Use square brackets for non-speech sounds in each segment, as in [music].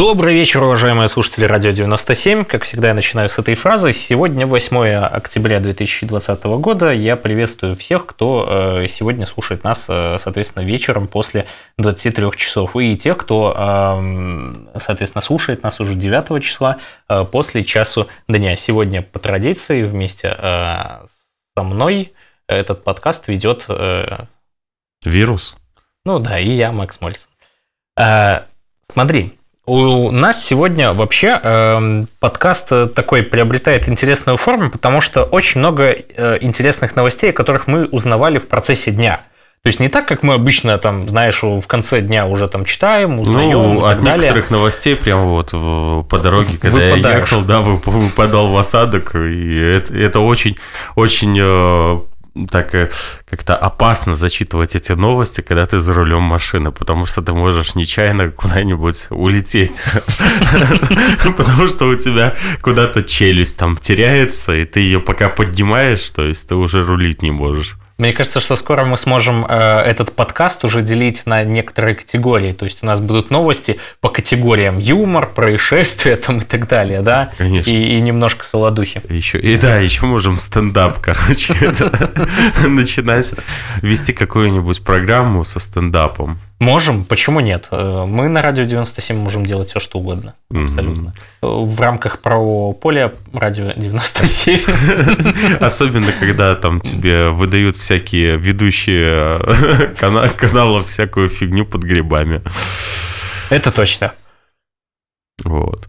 Добрый вечер, уважаемые слушатели Радио 97. Как всегда, я начинаю с этой фразы. Сегодня 8 октября 2020 года. Я приветствую всех, кто э, сегодня слушает нас, э, соответственно, вечером после 23 часов. И тех, кто, эм, соответственно, слушает нас уже 9 числа э, после часу дня. Сегодня, по традиции, вместе со мной этот подкаст ведет... Вирус. Ну да, и я, Макс Мольсон. Смотри, у нас сегодня вообще э, подкаст такой приобретает интересную форму, потому что очень много э, интересных новостей, о которых мы узнавали в процессе дня. То есть не так, как мы обычно там, знаешь, в конце дня уже там читаем, узнаем ну, и так от далее. некоторых новостей прямо вот по дороге, когда Выпадаешь. я ехал, да, [laughs] выпадал в осадок, и это, это очень, очень э, так э, как-то опасно зачитывать эти новости, когда ты за рулем машины, потому что ты можешь нечаянно куда-нибудь улететь, [laughs] потому что у тебя куда-то челюсть там теряется, и ты ее пока поднимаешь, то есть ты уже рулить не можешь. Мне кажется, что скоро мы сможем э, этот подкаст уже делить на некоторые категории. То есть у нас будут новости по категориям юмор, происшествия там и так далее, да? Конечно. И, и немножко солодухи. Еще, и да, еще можем стендап, короче, [laughs] начинать вести какую-нибудь программу со стендапом. Можем, почему нет? Э, мы на радио 97 можем делать все, что угодно. Абсолютно. Mm-hmm. В рамках правового поля радио 97. [laughs] Особенно, когда там тебе выдают всякие ведущие э, [laughs] канала всякую фигню под грибами. Это точно. Вот.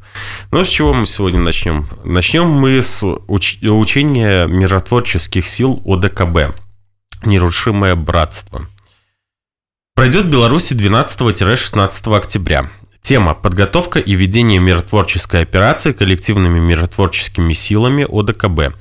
Ну, с чего мы сегодня начнем? Начнем мы с уч- учения миротворческих сил ОДКБ. Нерушимое братство. Пройдет в Беларуси 12-16 октября. Тема – подготовка и ведение миротворческой операции коллективными миротворческими силами ОДКБ.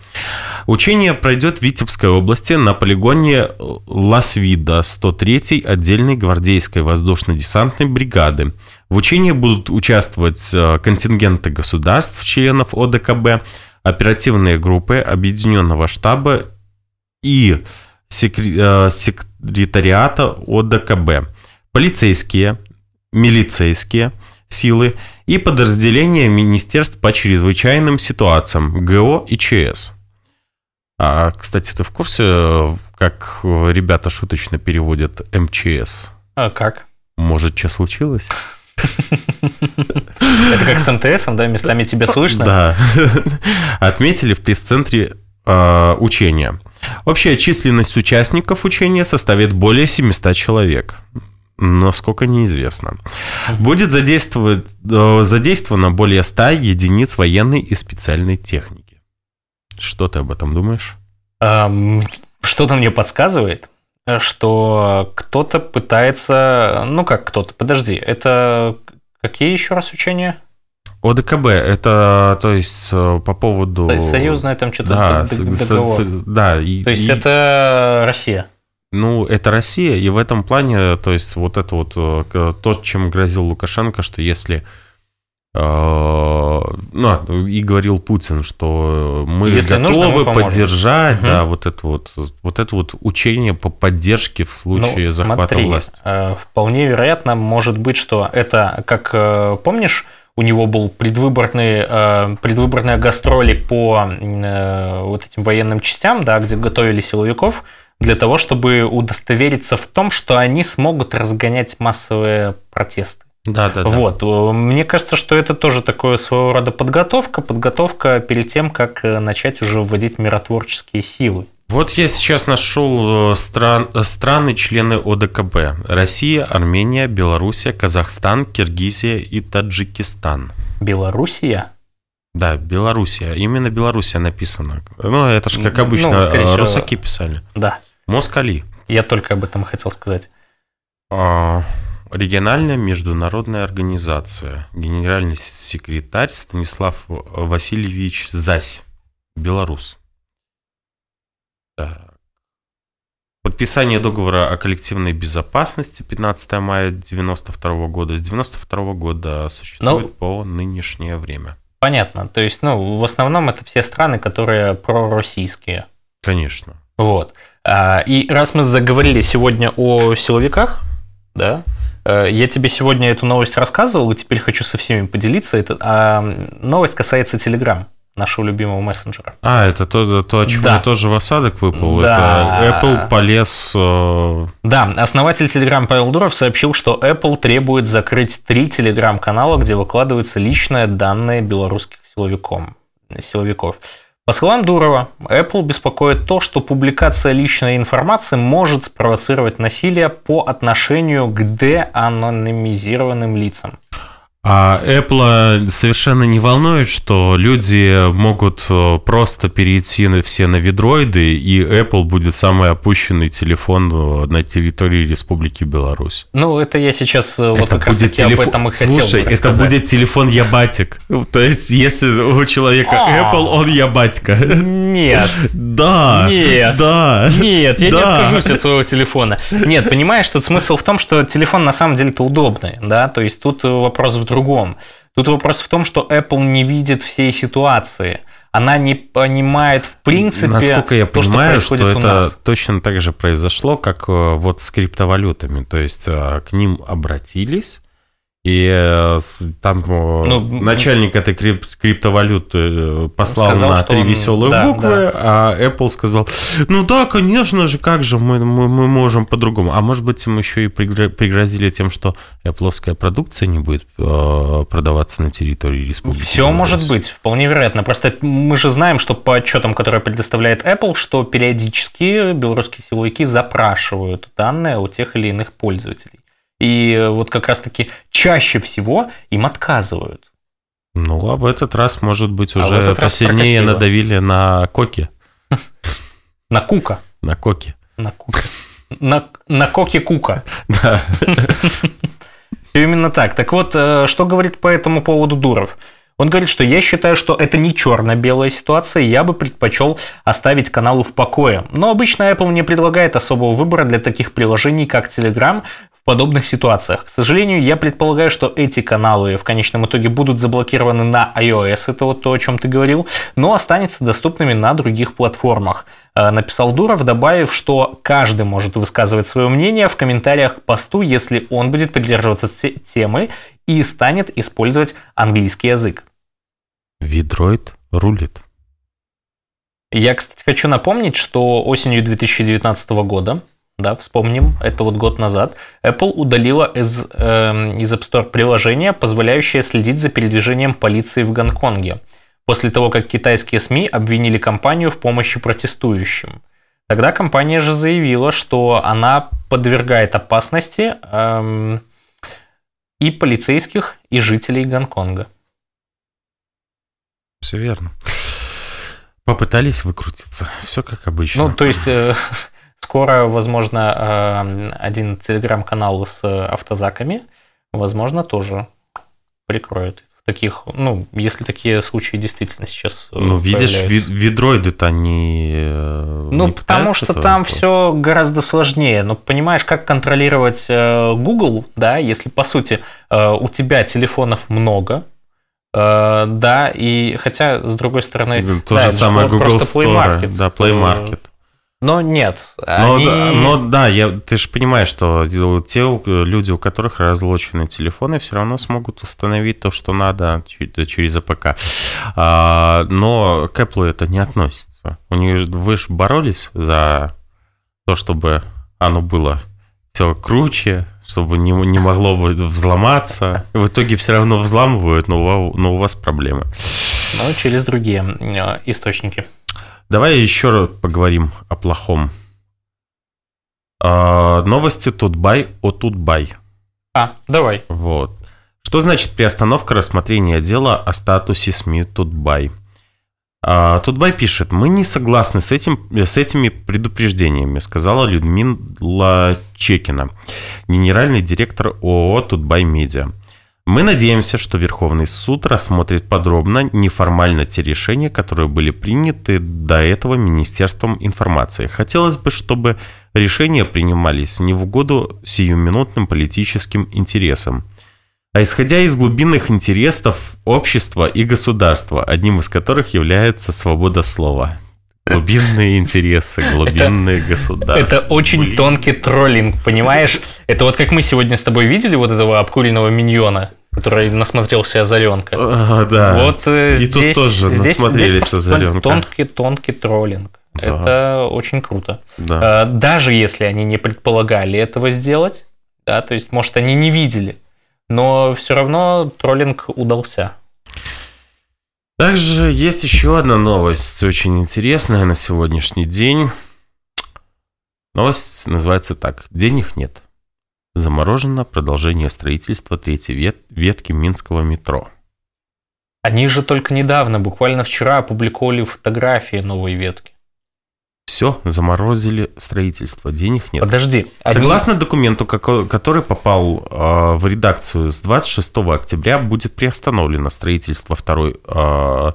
Учение пройдет в Витебской области на полигоне Ласвида 103-й отдельной гвардейской воздушно-десантной бригады. В учении будут участвовать э, контингенты государств, членов ОДКБ, оперативные группы Объединенного штаба и Э, секретариата ОДКБ, полицейские, милицейские силы и подразделения Министерств по чрезвычайным ситуациям ГО и ЧС. А, кстати, ты в курсе, как ребята шуточно переводят МЧС? А как? Может, что случилось? Это как с МТС, да, местами тебя слышно? Да. [laughs] Отметили в пресс-центре э, учения. Общая численность участников учения составит более 700 человек. Насколько неизвестно. Будет задействовано, э, задействовано более 100 единиц военной и специальной техники. Что ты об этом думаешь? Что-то мне подсказывает, что кто-то пытается... Ну как кто-то? Подожди, это какие еще раз учения? ОДКБ, это, то есть, э, по поводу... Союзное там что-то да, договор. да. И, то есть, и... это Россия? Ну, это Россия, и в этом плане, то есть, вот это вот э, то, чем грозил Лукашенко, что если... Э, ну, и говорил Путин, что мы если готовы нужно, мы поддержать, угу. да, вот это вот, вот это вот учение по поддержке в случае ну, захвата смотри, власти. Вполне вероятно, может быть, что это, как помнишь, у него был предвыборный, э, предвыборные гастроли по э, вот этим военным частям, да, где готовили силовиков, для того, чтобы удостовериться в том, что они смогут разгонять массовые протесты. Да, да, да. Вот. Мне кажется, что это тоже такое своего рода подготовка, подготовка перед тем, как э, начать уже вводить миротворческие силы. Вот я сейчас нашел э, стран, э, страны члены ОДКБ. Россия, Армения, Белоруссия, Казахстан, Киргизия и Таджикистан. Белоруссия? Да, Белоруссия. Именно Белоруссия написано. Ну, это же, как обычно, ну, русаки писали. Да. Москали. Я только об этом хотел сказать. А, региональная международная организация. Генеральный секретарь Станислав Васильевич Зась. Белорус. Так. Подписание договора о коллективной безопасности 15 мая 1992 года. С 1992 года существует ну, по нынешнее время. Понятно. То есть, ну, в основном это все страны, которые пророссийские. Конечно. Вот. А, и раз мы заговорили сегодня о силовиках, да, Э, я тебе сегодня эту новость рассказывал, и теперь хочу со всеми поделиться. Это, а, новость касается Telegram нашего любимого мессенджера. А, это то, то о чем да. тоже в осадок выпал. Да. Это Apple полез... Э... Да, основатель Telegram Павел Дуров сообщил, что Apple требует закрыть три Telegram-канала, где выкладываются личные данные белорусских силовиком, силовиков. По словам Дурова, Apple беспокоит то, что публикация личной информации может спровоцировать насилие по отношению к деанонимизированным лицам. А Apple совершенно не волнует, что люди могут э, просто перейти на все на видроиды, и Apple будет самый опущенный телефон э, на территории Республики Беларусь. Ну, это я сейчас э, это вот как раз таки телефон... об этом и хотел Слушай, бы это будет телефон Ябатик. То есть, если у человека а. Apple, он Ябатька. Нет. [laughs] Да. Нет. Да. Нет, я не откажусь от своего телефона. Нет, понимаешь, тут смысл в том, что телефон на самом деле-то удобный, да, то есть тут вопрос в другом. Тут вопрос в том, что Apple не видит всей ситуации. Она не понимает в принципе, Насколько я то, понимаю, что, что это нас. точно так же произошло, как э, вот с криптовалютами. То есть э, к ним обратились, и э, там ну, начальник этой крип криптовалюты э, послал сказал, на три он... веселые да, буквы, да. а Apple сказал, ну да, конечно же, как же мы, мы, мы можем по-другому. А может быть, им еще и пригрозили тем, что Apple продукция не будет э, продаваться на территории республики. Все Беларусь. может быть, вполне вероятно. Просто мы же знаем, что по отчетам, которые предоставляет Apple, что периодически белорусские силовики запрашивают данные у тех или иных пользователей. И вот как раз-таки чаще всего им отказывают. Ну, а в этот раз, может быть, а уже а посильнее надавили на коки. [laughs] На кука. На коки. На кука. На, на коке кука. [laughs] Да. [laughs] Все именно так. Так вот, э, что говорит по этому поводу Дуров? Он говорит, что я считаю, что это не черно-белая ситуация, я бы предпочел оставить каналы в покое. Но обычно Apple не предлагает особого выбора для таких приложений, как Telegram, подобных ситуациях. К сожалению, я предполагаю, что эти каналы в конечном итоге будут заблокированы на iOS, это вот то, о чем ты говорил, но останутся доступными на других платформах. Э, написал Дуров, добавив, что каждый может высказывать свое мнение в комментариях к посту, если он будет придерживаться темы и станет использовать английский язык. Видроид рулит. Я, кстати, хочу напомнить, что осенью 2019 года да, вспомним, это вот год назад, Apple удалила из, э, из App Store приложение, позволяющее следить за передвижением полиции в Гонконге, после того, как китайские СМИ обвинили компанию в помощи протестующим. Тогда компания же заявила, что она подвергает опасности э, и полицейских, и жителей Гонконга. Все верно. Попытались выкрутиться. Все как обычно. Ну, то есть... Э, [laughs] Скоро, возможно, э, один телеграм-канал с автозаками, возможно, тоже прикроют. Таких, ну, если такие случаи действительно сейчас э, Ну, видишь, ви- видроиды-то они э, Ну, не потому что там все гораздо сложнее. Ну, понимаешь, как контролировать Google, да, если, по сути, у тебя телефонов много, да, и хотя, с другой стороны... То да, же самое Google Store, Play Market, да, Play Market. Но нет. Но, они... да, но да, я, ты же понимаешь, что те люди, у которых разлочены телефоны, все равно смогут установить то, что надо через APK. А, но к Apple это не относится. У них, вы же боролись за то, чтобы оно было все круче, чтобы не, не могло бы взломаться. В итоге все равно взламывают, но, но у вас проблемы. Но через другие э, источники. Давай еще раз поговорим о плохом. А, новости Тутбай о Тутбай. А, давай. Вот. Что значит приостановка рассмотрения дела о статусе СМИ Тутбай? А, Тутбай пишет, мы не согласны с, этим, с этими предупреждениями, сказала Людмила Чекина, генеральный директор ООО Тутбай Медиа. Мы надеемся, что Верховный суд рассмотрит подробно, не формально те решения, которые были приняты до этого Министерством информации. Хотелось бы, чтобы решения принимались не в угоду сиюминутным политическим интересам, а исходя из глубинных интересов общества и государства, одним из которых является свобода слова. Глубинные интересы, глубинные государства. Это очень тонкий троллинг, понимаешь? Это вот как мы сегодня с тобой видели вот этого обкуренного миньона, который насмотрелся Озаренка. А, да. Вот э, И здесь, тут тоже здесь, насмотрелись здесь Озаренка. Тонкий, тонкий троллинг. Да. Это очень круто. Да. А, Даже если они не предполагали этого сделать, да, то есть, может, они не видели, но все равно троллинг удался. Также есть еще одна новость, очень интересная на сегодняшний день. Новость называется так. Денег нет. Заморожено продолжение строительства третьей вет- ветки Минского метро. Они же только недавно, буквально вчера, опубликовали фотографии новой ветки. Все, заморозили строительство, денег нет. Подожди. они- Согласно документу, который попал э, в редакцию с 26 октября, будет приостановлено строительство второй э,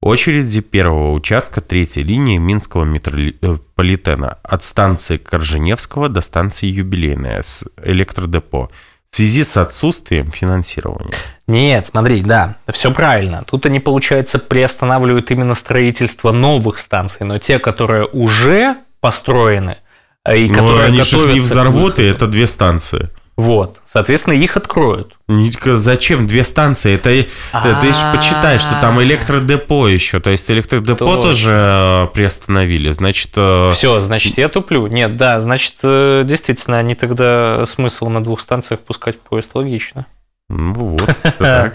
очереди первого участка третьей линии Минского метрополитена от станции Корженевского до станции Юбилейная с электродепо в связи с отсутствием финансирования. Нет, смотри, да, все правильно. Тут они, получается, приостанавливают именно строительство новых станций, но те, которые уже построены, э, и Но которые они же не взорвут, и это две станции. Вот, соответственно, их откроют. Зачем две станции? Это А. ты же почитай, что там электродепо еще. То есть электродепо тоже э, приостановили. Значит, э, Все, значит, я туплю. Нет, да, значит, э, действительно, они тогда смысл на двух станциях пускать поезд логично. ну вот, [laughs] так.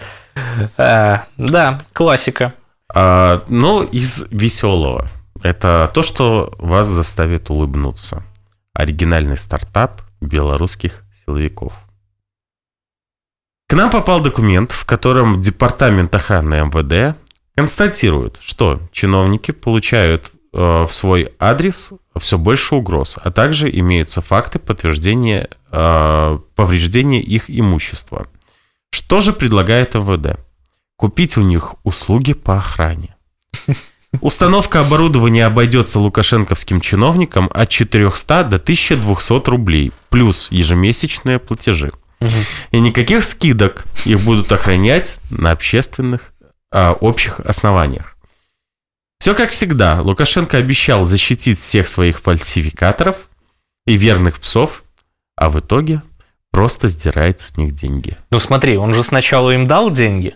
А, да, классика. А, Ну, из веселого. Это то, что вас заставит улыбнуться. Оригинальный стартап белорусских силовиков. К нам попал документ, в котором Департамент охраны МВД констатирует, что чиновники получают э, в свой адрес все больше угроз, а также имеются факты подтверждения э, повреждения их имущества. Что же предлагает МВД? Купить у них услуги по охране. Установка оборудования обойдется лукашенковским чиновникам от 400 до 1200 рублей, плюс ежемесячные платежи. И никаких скидок их будут охранять на общественных а, общих основаниях. Все как всегда, Лукашенко обещал защитить всех своих фальсификаторов и верных псов, а в итоге просто сдирает с них деньги. Ну смотри, он же сначала им дал деньги.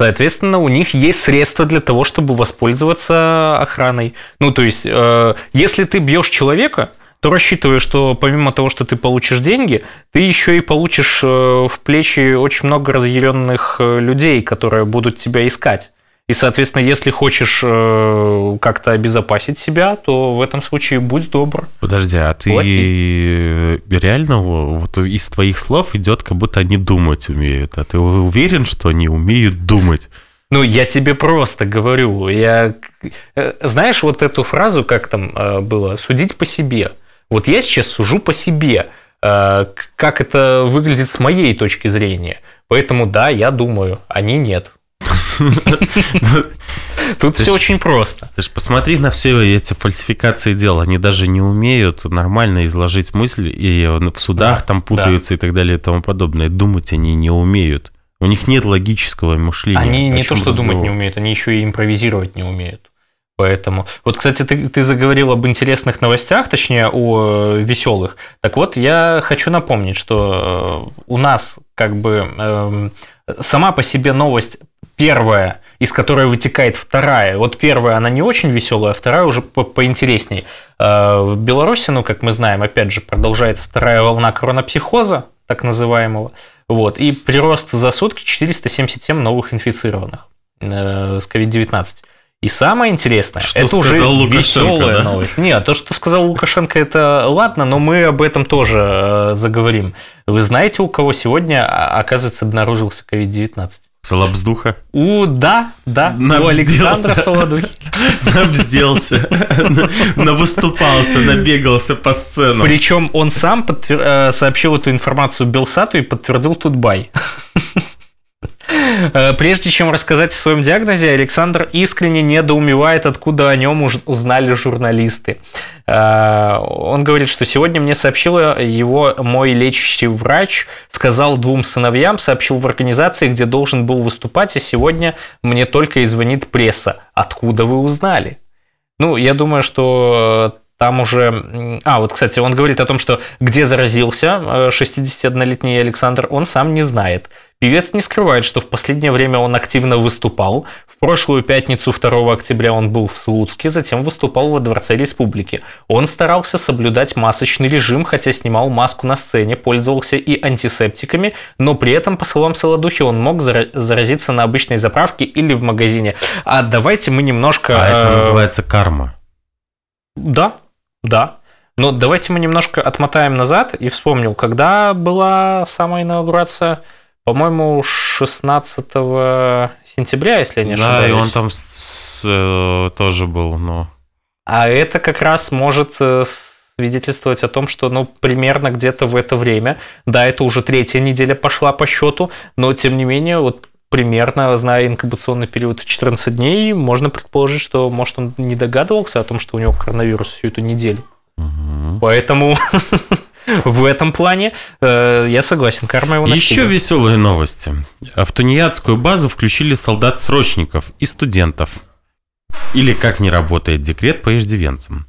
Соответственно, у них есть средства для того, чтобы воспользоваться охраной. Ну, то есть, э, если ты бьешь человека, то рассчитывай, что помимо того, что ты получишь деньги, ты еще и получишь э, в плечи очень много разъяренных э, людей, которые будут тебя искать. И, соответственно, если хочешь э, как-то обезопасить себя, то в этом случае будь добр. Подожди, а ты Плати. реально во- вот из твоих слов идет, как будто они думать умеют. А ты уверен, что они умеют думать? Ну, я тебе просто говорю, я... э, Знаешь вот эту фразу, как там э, было, судить по себе. Вот я сейчас сужу по себе, как это выглядит с моей точки зрения. Поэтому да, я думаю, они нет. [laughs] Тут все очень просто. Ты ж посмотри на все эти фальсификации дел. Они даже не умеют нормально изложить мысль, и в судах Да, там путаются и так далее и тому подобное. Думать они не умеют. У них нет логического мышления. Они не то, что думать не умеют, они еще и импровизировать не умеют. Поэтому. Вот, кстати, ты, ты заговорил об интересных новостях, точнее, о э, веселых. Так вот, я хочу напомнить, что э, у нас как бы эм, сама по себе новость первая, из которой вытекает вторая. Вот первая, она не очень веселая, а вторая уже по- поинтересней. Э, В Беларуси, ну, как мы знаем, опять же, продолжается вторая волна коронапсихоза, так называемого. Вот, и прирост за сутки 477 новых инфицированных э, с COVID-19. И самое интересное, Что это уже Лукашенко, веселая да? новость. Нет, то, что сказал Лукашенко, это ладно, но мы об этом тоже э, заговорим. Вы знаете, у кого сегодня, а, оказывается, обнаружился COVID-19? Салабздуха. У, да, да, у. Александра Солодухи. [laughs] Набзделся. Навыступался, набегался по сцену. Причем он сам э, сообщил эту информацию Белсату и подтвердил Тутбай. [laughs] Э, Прежде чем рассказать о своем диагнозе, Александр искренне недоумевает, откуда о нем узнали журналисты. Э, Он говорит, что сегодня мне сообщила его мой лечащий врач, сказал двум сыновьям, сообщил в организации, где должен был выступать, и сегодня мне только и звонит пресса. Откуда вы узнали? Ну, я думаю, что там уже... А, вот, кстати, он говорит о том, что где заразился 61-летний э, Александр, он сам не знает. Певец не скрывает, что в последнее время он активно выступал. В прошлую пятницу 2 октября он был в Слуцке, затем выступал во Дворце Республики. Он старался соблюдать масочный режим, хотя снимал маску на сцене, пользовался и антисептиками, но при этом, по словам Солодухи, он мог заразиться на обычной заправке или в магазине. А давайте мы немножко... А это э, называется карма. Да, да. Но давайте мы немножко отмотаем назад и вспомнил, когда была самая инаугурация, по-моему, 16 сентября, если я не ошибаюсь. Да, и он там с, э, тоже был, но... А это как раз может э, свидетельствовать о том, что, ну, примерно где-то в это время, да, это уже третья неделя пошла по счету, но, тем не менее, вот примерно, зная инкубационный период 14 дней, можно предположить, что, может, он не догадывался о том, что у него коронавирус всю эту неделю. Угу. Поэтому [laughs] [laughs] в этом плане э, я согласен, карма его настигла. Еще веселые новости. В тунеядскую базу включили солдат-срочников и студентов. Или как не работает декрет по иждивенцам.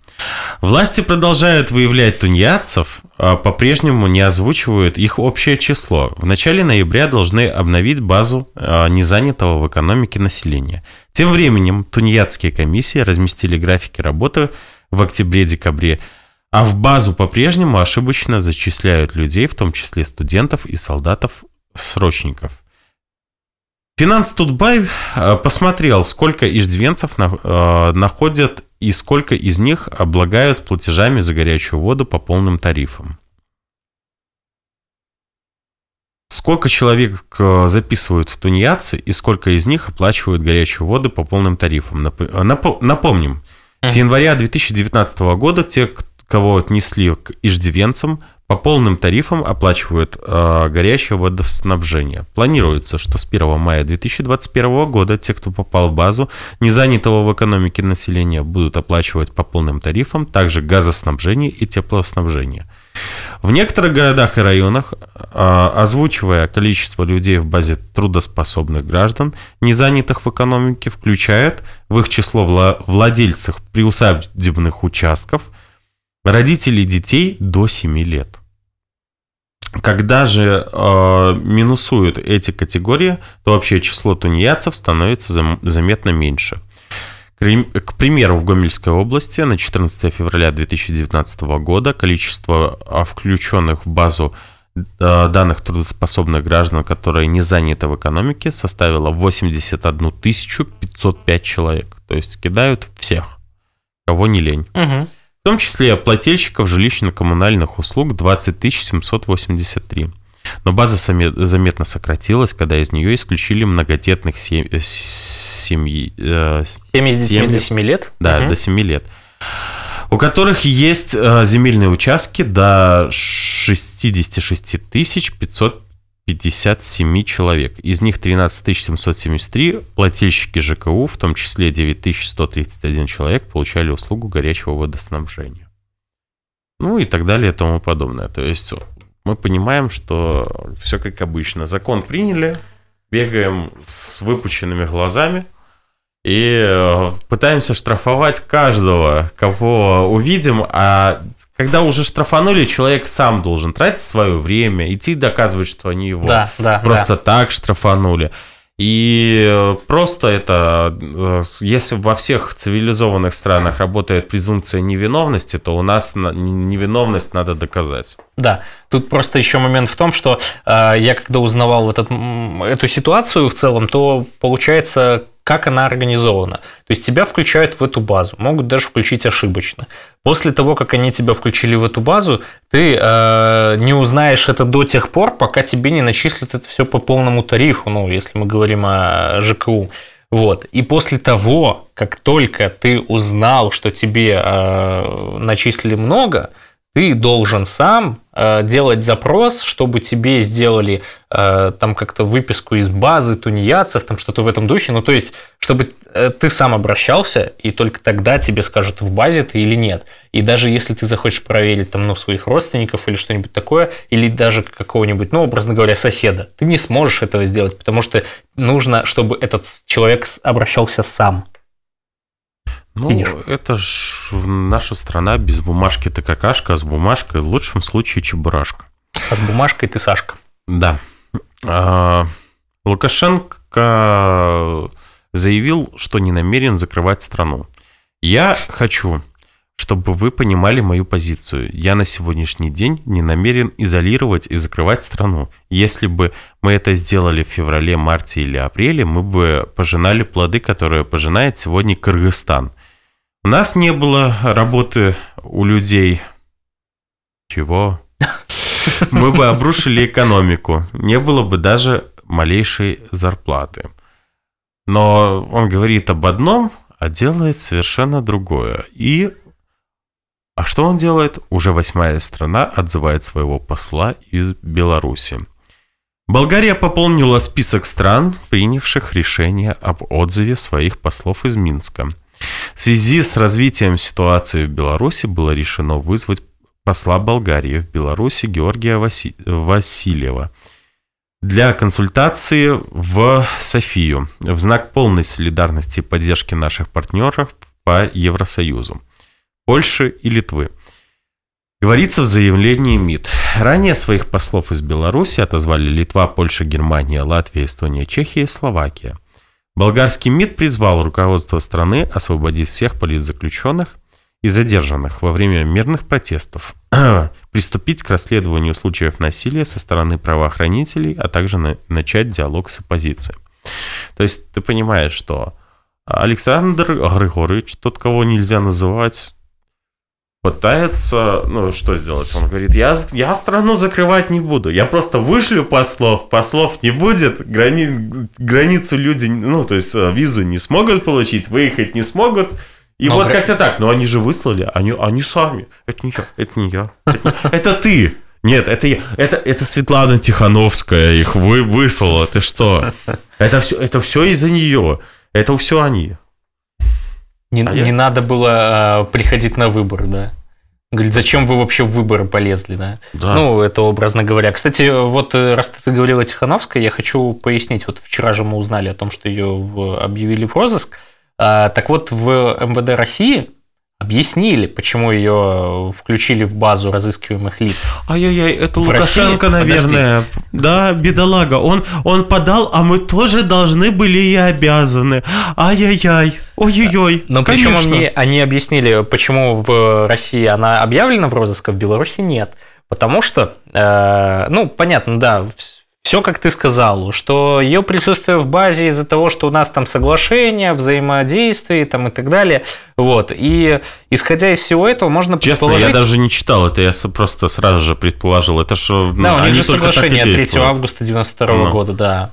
Власти продолжают выявлять тунеядцев, а по-прежнему не озвучивают их общее число. В начале ноября должны обновить базу а, незанятого в экономике населения. Тем временем тунеядские комиссии разместили графики работы в октябре-декабре, а в базу по-прежнему ошибочно зачисляют людей, в том числе студентов и солдатов-срочников. Финанс Тутбай а, посмотрел, сколько иждивенцев находят и сколько из них облагают платежами за горячую воду по полным тарифам. Сколько человек э, записывают в тунеядцы и сколько из них оплачивают горячую воду по полным тарифам. Э, напомним, с января 2019 года те, кого отнесли к иждивенцам, по полным тарифам оплачивают э, горячее водоснабжение. Планируется, что с 1 мая 2021 года те, кто попал в базу, не занятого в экономике населения, будут оплачивать по полным тарифам также газоснабжение и теплоснабжение. В некоторых городах и районах, э, озвучивая количество людей в базе трудоспособных граждан, не занятых в экономике, включают в их число владельцев приусадебных участков, родителей детей до 7 лет. Когда же э, минусуют эти категории, то общее число тунеядцев становится зам, заметно меньше. К примеру, в Гомельской области на 14 февраля 2019 года количество а, включенных в базу э, данных трудоспособных граждан, которые не заняты в экономике, составило 81 505 человек. То есть кидают всех, кого не лень. Угу. В том числе плательщиков жилищно-коммунальных услуг 20 783. Но база заметно сократилась, когда из нее исключили многодетных сем... Э, семьи... Э, семьи с детьми до 7 лет? Да, угу. до 7 лет. У которых есть э, земельные участки до 66 500 57 человек. Из них 13 773 плательщики ЖКУ, в том числе 9131 человек, получали услугу горячего водоснабжения. Ну и так далее и тому подобное. То есть мы понимаем, что все как обычно. Закон приняли, бегаем с выпученными глазами и э, пытаемся штрафовать каждого, кого увидим, а когда уже штрафанули, человек сам должен тратить свое время, идти доказывать, что они его да, да, просто да. так штрафанули. И э, просто это, э, если во всех цивилизованных странах работает презумпция невиновности, то у нас невиновность надо доказать. Да, тут просто еще момент в том, что э, я когда узнавал этот, эту ситуацию в целом, то получается как она организована. То есть тебя включают в эту базу, могут даже включить ошибочно. После того, как они тебя включили в эту базу, ты э, не узнаешь это до тех пор, пока тебе не начислят это все по полному тарифу, ну, если мы говорим о ЖКУ. Вот. И после того, как только ты узнал, что тебе э, начислили много, ты должен сам делать запрос, чтобы тебе сделали э, там как-то выписку из базы тунеядцев, там что-то в этом духе. Ну, то есть, чтобы э, ты сам обращался, и только тогда тебе скажут, в базе ты или нет. И даже если ты захочешь проверить там, ну, своих родственников или что-нибудь такое, или даже какого-нибудь, ну, образно говоря, соседа, ты не сможешь этого сделать, потому что нужно, чтобы этот человек обращался сам. Ну, это ж наша страна без бумажки ты какашка, а с бумажкой в лучшем случае чебурашка. А с бумажкой ты Сашка. Да. А, Лукашенко заявил, что не намерен закрывать страну. Я хочу, чтобы вы понимали мою позицию. Я на сегодняшний день не намерен изолировать и закрывать страну. Если бы мы это сделали в феврале, марте или апреле, мы бы пожинали плоды, которые пожинает сегодня Кыргызстан. У нас не было работы у людей. Чего? [laughs] Мы бы обрушили экономику. Не было бы даже малейшей зарплаты. Но он говорит об одном, а делает совершенно другое. И а что он делает? Уже восьмая страна отзывает своего посла из Беларуси. Болгария пополнила список стран, принявших решение об отзыве своих послов из Минска. В связи с развитием ситуации в Беларуси было решено вызвать посла Болгарии в Беларуси Георгия Васи... Васильева для консультации в Софию в знак полной солидарности и поддержки наших партнеров по Евросоюзу, Польши и Литвы. Говорится в заявлении МИД. Ранее своих послов из Беларуси отозвали Литва, Польша, Германия, Латвия, Эстония, Чехия и Словакия. Болгарский МИД призвал руководство страны освободить всех политзаключенных и задержанных во время мирных протестов, [clears throat] приступить к расследованию случаев насилия со стороны правоохранителей, а также на, начать диалог с оппозицией. То есть ты понимаешь, что Александр Григорьевич, тот, кого нельзя называть, пытается, ну, что сделать? Он говорит, я, я страну закрывать не буду, я просто вышлю послов, послов не будет, грани, границу люди, ну, то есть э, визу не смогут получить, выехать не смогут, и Но вот гра... как-то так. Но они же выслали, они, они сами. Это не я, это не я. Это, не... это ты. Нет, это я. Это, это Светлана Тихановская их вы, выслала. Ты что? Это все, это все из-за нее. Это все они. Не, а не я... надо было а, приходить на выбор, да? Говорит, зачем вы вообще в выборы полезли, да? да? Ну, это образно говоря. Кстати, вот э, раз ты заговорила Тихановская, я хочу пояснить. Вот вчера же мы узнали о том, что ее в, объявили в розыск. А, так вот, в МВД России объяснили, почему ее включили в базу разыскиваемых лиц. Ай-яй-яй, это в Лукашенко, России? наверное. Подожди. Да, бедолага. Он, он подал, а мы тоже должны были и обязаны. Ай-яй-яй. Ой-ой-ой. Но причем они, они объяснили, почему в России она объявлена в розыск, а в Беларуси нет. Потому что, э, ну, понятно, да, все, как ты сказал, что ее присутствие в базе из-за того, что у нас там соглашение, взаимодействие там, и так далее. Вот. И исходя из всего этого, можно Честно, предположить... я даже не читал это, я просто сразу же предположил. Это что... Да, у них же соглашение 3 августа 92 ну. года, да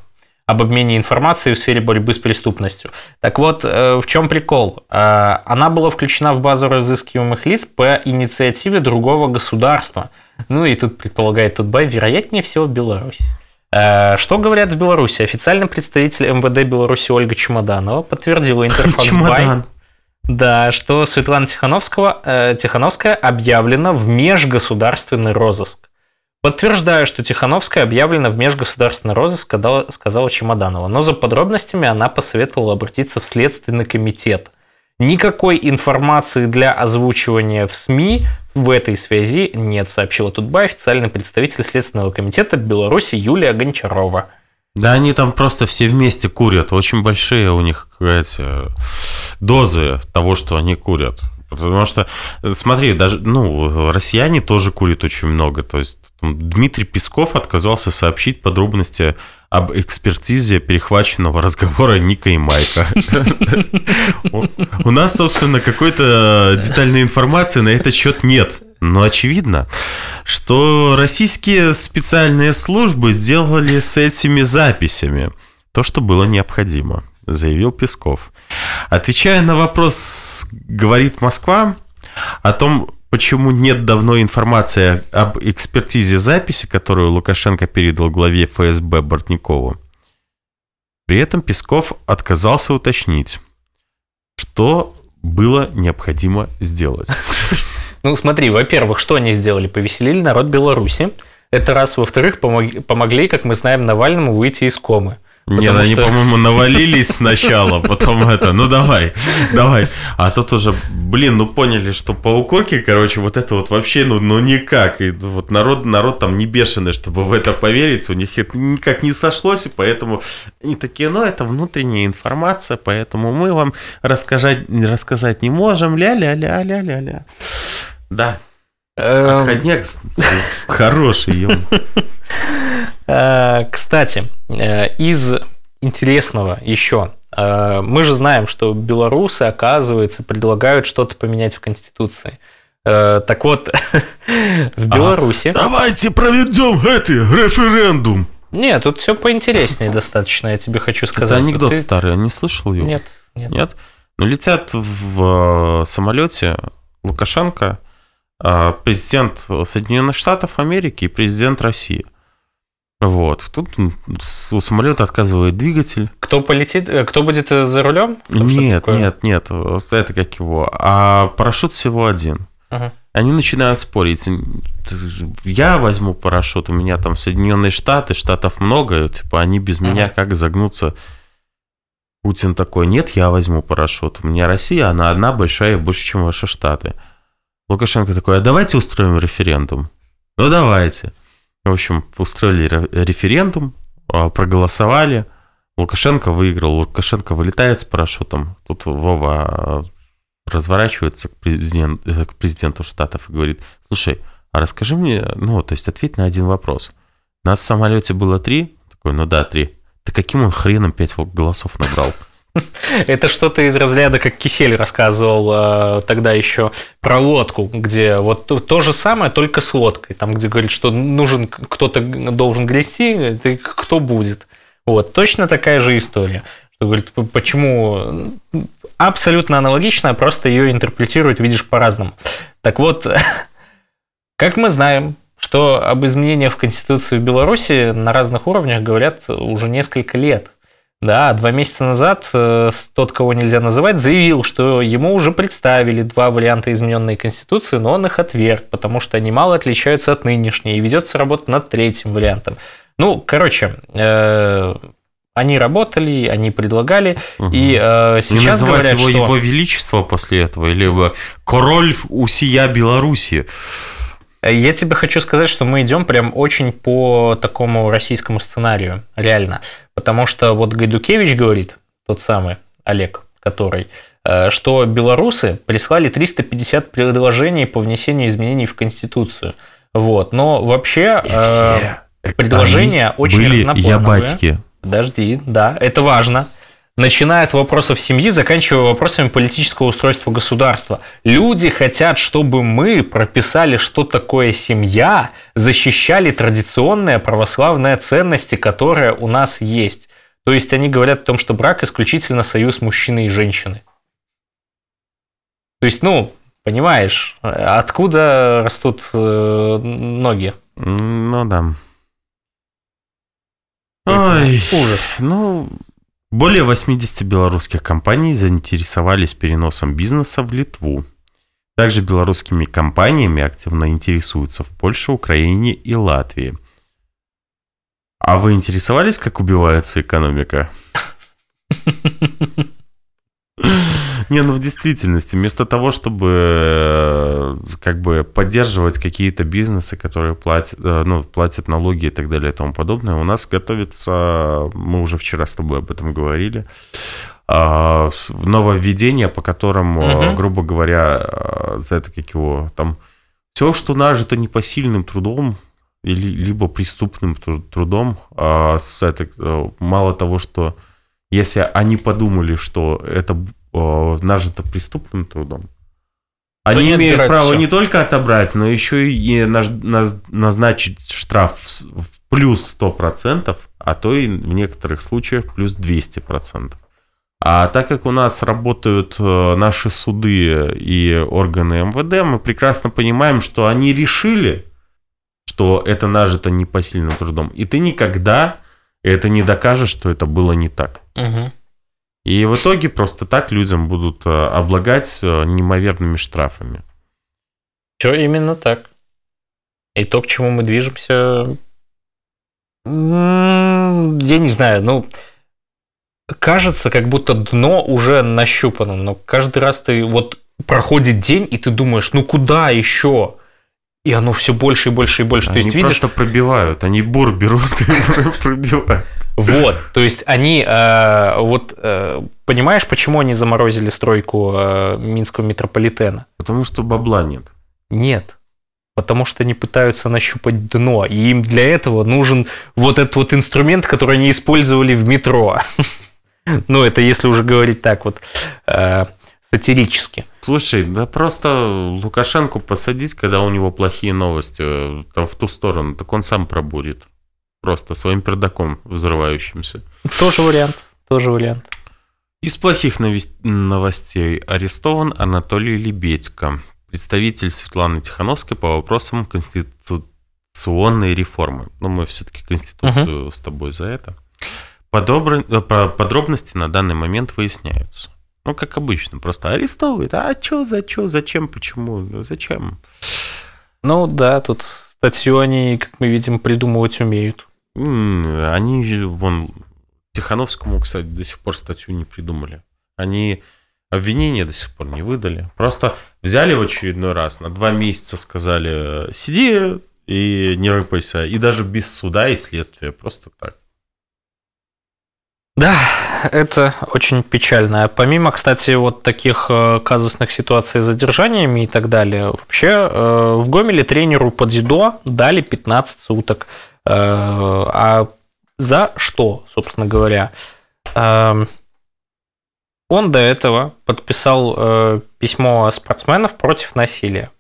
об обмене информацией в сфере борьбы с преступностью. Так вот, э, в чем прикол? Э, она была включена в базу разыскиваемых лиц по инициативе другого государства. Ну и тут предполагает Тутбай, вероятнее всего, Беларусь. Э, что говорят в Беларуси? Официальный представитель МВД Беларуси Ольга Чемоданова подтвердила [laughs] Интерфакс да, что Светлана Тихановского, э, Тихановская объявлена в межгосударственный розыск. Подтверждаю, что Тихановская объявлена в межгосударственный розыск, сказала, сказала Чемоданова. Но за подробностями она посоветовала обратиться в Следственный комитет. Никакой информации для озвучивания в СМИ в этой связи нет, сообщила Тутбай официальный представитель Следственного комитета Беларуси Юлия Гончарова. Да они там просто все вместе курят. Очень большие у них эти дозы того, что они курят. Потому что, смотри, даже, ну, россияне тоже курят очень много. То есть Дмитрий Песков отказался сообщить подробности об экспертизе перехваченного разговора Ника и Майка. У нас, собственно, какой-то детальной информации на этот счет нет. Но очевидно, что российские специальные службы сделали с этими записями то, что было необходимо, заявил Песков. Отвечая на вопрос, говорит Москва, о том, почему нет давно информации об экспертизе записи, которую Лукашенко передал главе ФСБ Бортникову. При этом Песков отказался уточнить, что было необходимо сделать. [laughs] Ну, смотри, во-первых, что они сделали? Повеселили народ Беларуси. Это раз. Во-вторых, помогли, как мы знаем, Навальному выйти из комы. Нет, они, что... по-моему, навалились [laughs] сначала, потом это, ну давай, давай. А тут уже, блин, ну поняли, что по укорке, короче, вот это вот вообще, ну, ну никак. И вот народ, народ там не бешеный, чтобы в это поверить, у них это никак не сошлось, и поэтому они такие, ну это внутренняя информация, поэтому мы вам рассказать, рассказать не можем, ля-ля-ля-ля-ля-ля. Да. Эм. Отходняк хороший, [laughs] Э, кстати, э, из интересного еще. Э, мы же знаем, что белорусы, оказывается, предлагают что-то поменять в Конституции. Так вот, [laughs] в Беларуси... Давайте проведем это, референдум. Нет, тут все поинтереснее достаточно, я тебе хочу сказать. Это анекдот Ты... старый, не слышал его? Нет, нет. Нет? Ну, летят в самолете Лукашенко, президент Соединенных Штатов Америки и президент России – вот. Тут у самолета отказывает двигатель. Кто полетит? Э, кто будет э, за рулем? Нет, нет, нет. Это как его. А парашют всего один. Ага. Они начинают спорить. Я возьму парашют, у меня там Соединенные Штаты, штатов много, типа они без ага. меня как загнутся. Путин такой, нет, я возьму парашют. У меня Россия, она одна большая, больше, чем ваши штаты. Лукашенко такой, а давайте устроим референдум. Ну давайте. В общем, устроили референдум, а, проголосовали. Лукашенко выиграл. Лукашенко вылетает с парашютом. Тут Вова а, разворачивается к, президент, э, к президенту Штатов и говорит, слушай, а расскажи мне, ну, то есть ответь на один вопрос. Нас в самолете было три? Такой, ну да, три. Ты каким он хреном пять голосов набрал? [laughs] Это что-то из разряда, как Кисель рассказывал э, тогда еще про лодку, где вот то, то же самое, только с лодкой. Там, где говорит, что нужен кто-то должен грести, ты кто будет. Вот, точно такая же история. Что говорит, почему абсолютно аналогичная, просто ее интерпретируют, видишь, по-разному. Так вот, [laughs] как мы знаем, что об изменениях в Конституции в Беларуси на разных уровнях говорят уже несколько лет – да, два месяца назад э, тот, кого нельзя называть, заявил, что ему уже представили два варианта измененной Конституции, но он их отверг, потому что они мало отличаются от нынешней, и ведется работа над третьим вариантом. Ну, короче, э, они работали, они предлагали, угу. и э, сейчас Не называть говорят, его что... его величество после этого, или король усия Беларуси. Я тебе хочу сказать, что мы идем прям очень по такому российскому сценарию, реально. Потому что вот Гайдукевич говорит, тот самый Олег, который, э, что белорусы прислали 350 предложений по внесению изменений в Конституцию. Вот. Но вообще э, предложения очень были разноплановые. Я батьки. Подожди, да, это важно начиная от вопросов семьи, заканчивая вопросами политического устройства государства. Люди хотят, чтобы мы прописали, что такое семья, защищали традиционные православные ценности, которые у нас есть. То есть они говорят о том, что брак исключительно союз мужчины и женщины. То есть, ну, понимаешь, откуда растут э, ноги? Ну да. Ой, ужас. Ну, более 80 белорусских компаний заинтересовались переносом бизнеса в Литву. Также белорусскими компаниями активно интересуются в Польше, Украине и Латвии. А вы интересовались, как убивается экономика? [laughs] [laughs] Не, ну в действительности, вместо того, чтобы э, как бы поддерживать какие-то бизнесы, которые платят, э, ну, платят налоги и так далее и тому подобное, у нас готовится, мы уже вчера с тобой об этом говорили, а, нововведение, по которому, угу. грубо говоря, это как его, там, все, что нажито непосильным трудом, или, либо преступным трудом, а, с это, мало того, что если они подумали, что это нажито преступным трудом, они не имеют право все. не только отобрать, но еще и назначить штраф в плюс 100%, а то и в некоторых случаях плюс 200%. А так как у нас работают э, наши суды и органы МВД, мы прекрасно понимаем, что они решили, что это нажито непосильным трудом. И ты никогда это не докажешь, что это было не так. Угу. И в итоге просто так людям будут э, облагать э, неимоверными штрафами. Все именно так. И то, к чему мы движемся, я не знаю, ну, кажется, как будто дно уже нащупано, но каждый раз ты вот проходит день, и ты думаешь, ну куда еще? И оно все больше и больше и больше. Они то есть, видишь... просто пробивают, они бур берут и [laughs] пробивают. Вот, то есть они, э, вот, э, понимаешь, почему они заморозили стройку э, Минского метрополитена? Потому что бабла нет. Нет, потому что они пытаются нащупать дно, и им для этого нужен вот этот вот инструмент, который они использовали в метро. [laughs] Ну, это если уже говорить так вот сатирически. Слушай, да просто Лукашенко посадить, когда у него плохие новости там, в ту сторону, так он сам пробурит. Просто своим пердаком взрывающимся. Тоже вариант. Тоже вариант. Из плохих новостей арестован Анатолий Лебедько, представитель Светланы Тихановской по вопросам конституционной реформы. Ну, мы все-таки Конституцию угу. с тобой за это. Подобр... Э, подробности на данный момент выясняются. Ну, как обычно, просто арестовывают. А что, за что, зачем, почему, зачем? Ну да, тут статью они, как мы видим, придумывать умеют. Они, вон, Тихановскому, кстати, до сих пор статью не придумали. Они обвинения до сих пор не выдали. Просто взяли в очередной раз, на два месяца сказали, сиди и не рыпайся. И даже без суда и следствия, просто так. Да, это очень печально. Помимо, кстати, вот таких э, казусных ситуаций с задержаниями и так далее, вообще э, в Гомеле тренеру по дзюдо дали 15 суток. Э, а за что, собственно говоря? Он до этого подписал письмо спортсменов против насилия.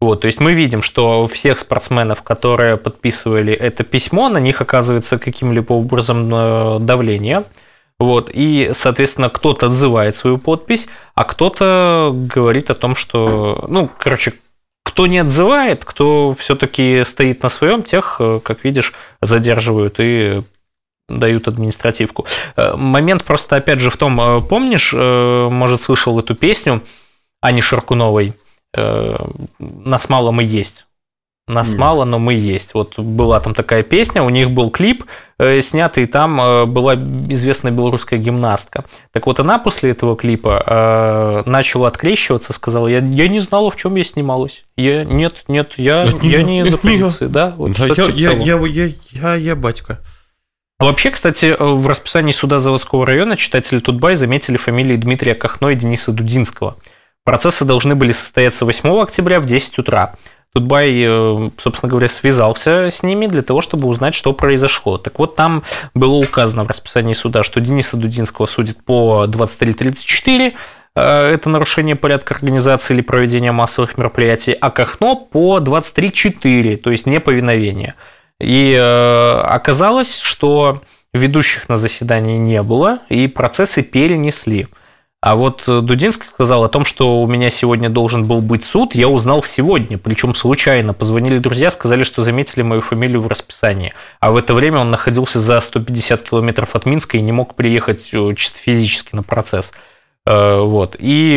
Вот, то есть мы видим, что у всех спортсменов, которые подписывали это письмо, на них оказывается каким-либо образом э, давление. Вот, и, соответственно, кто-то отзывает свою подпись, а кто-то говорит о том, что, ну, короче, кто не отзывает, кто все-таки стоит на своем, тех, э, как видишь, задерживают и дают административку. Э, момент просто, опять же, в том, помнишь, может, слышал эту песню Ани э, нас мало мы есть. Нас Нет. мало, но мы есть. Вот была там такая песня, у них был клип э, снятый, и там э, была известная белорусская гимнастка. Так вот, она после этого клипа э, начала открещиваться, сказала, я, я не знала, в чем я снималась. Я, нет, нет, я, это я не [laughs] из оппозиции. Да, вот да, я, я, я, я, я, я батька. А вообще, кстати, в расписании суда заводского района читатели Тутбай заметили фамилии Дмитрия Кахно и Дениса Дудинского – Процессы должны были состояться 8 октября в 10 утра. Тутбай, э, собственно говоря, связался с ними для того, чтобы узнать, что произошло. Так вот, там было указано в расписании суда, что Дениса Дудинского судят по 23.34, э, это нарушение порядка организации или проведения массовых мероприятий, а Кахно по 23.4, то есть неповиновение. И э, оказалось, что ведущих на заседании не было, и процессы перенесли. А вот э, Дудинский сказал о том, что у меня сегодня должен был быть суд, я узнал сегодня, причем случайно. Позвонили друзья, сказали, что заметили мою фамилию в расписании. А в это время он находился за 150 километров от Минска и не мог приехать э, чисто физически на процесс. Э, вот. И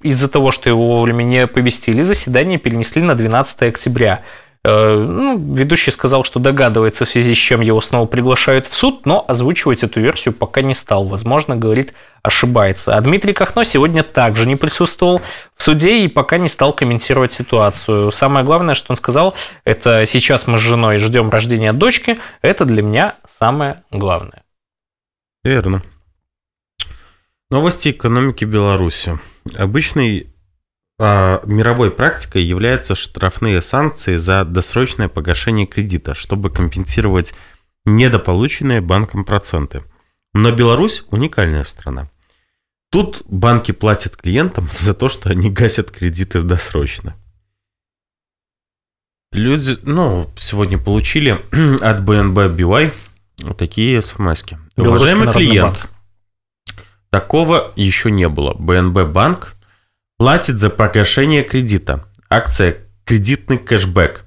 из-за того, что его вовремя не повестили, заседание перенесли на 12 октября. Ну, ведущий сказал, что догадывается, в связи с чем его снова приглашают в суд, но озвучивать эту версию пока не стал. Возможно, говорит ошибается. А Дмитрий Кахно сегодня также не присутствовал в суде и пока не стал комментировать ситуацию. Самое главное, что он сказал, это сейчас мы с женой ждем рождения дочки, это для меня самое главное. Верно. Новости экономики Беларуси. Обычной а, мировой практикой являются штрафные санкции за досрочное погашение кредита, чтобы компенсировать недополученные банком проценты. Но Беларусь уникальная страна. Тут банки платят клиентам [laughs] за то, что они гасят кредиты досрочно. Люди, ну, сегодня получили [clears throat] от BNB BY вот такие смс -ки. Уважаемый клиент, банк. такого еще не было. BNB банк платит за погашение кредита. Акция «Кредитный кэшбэк».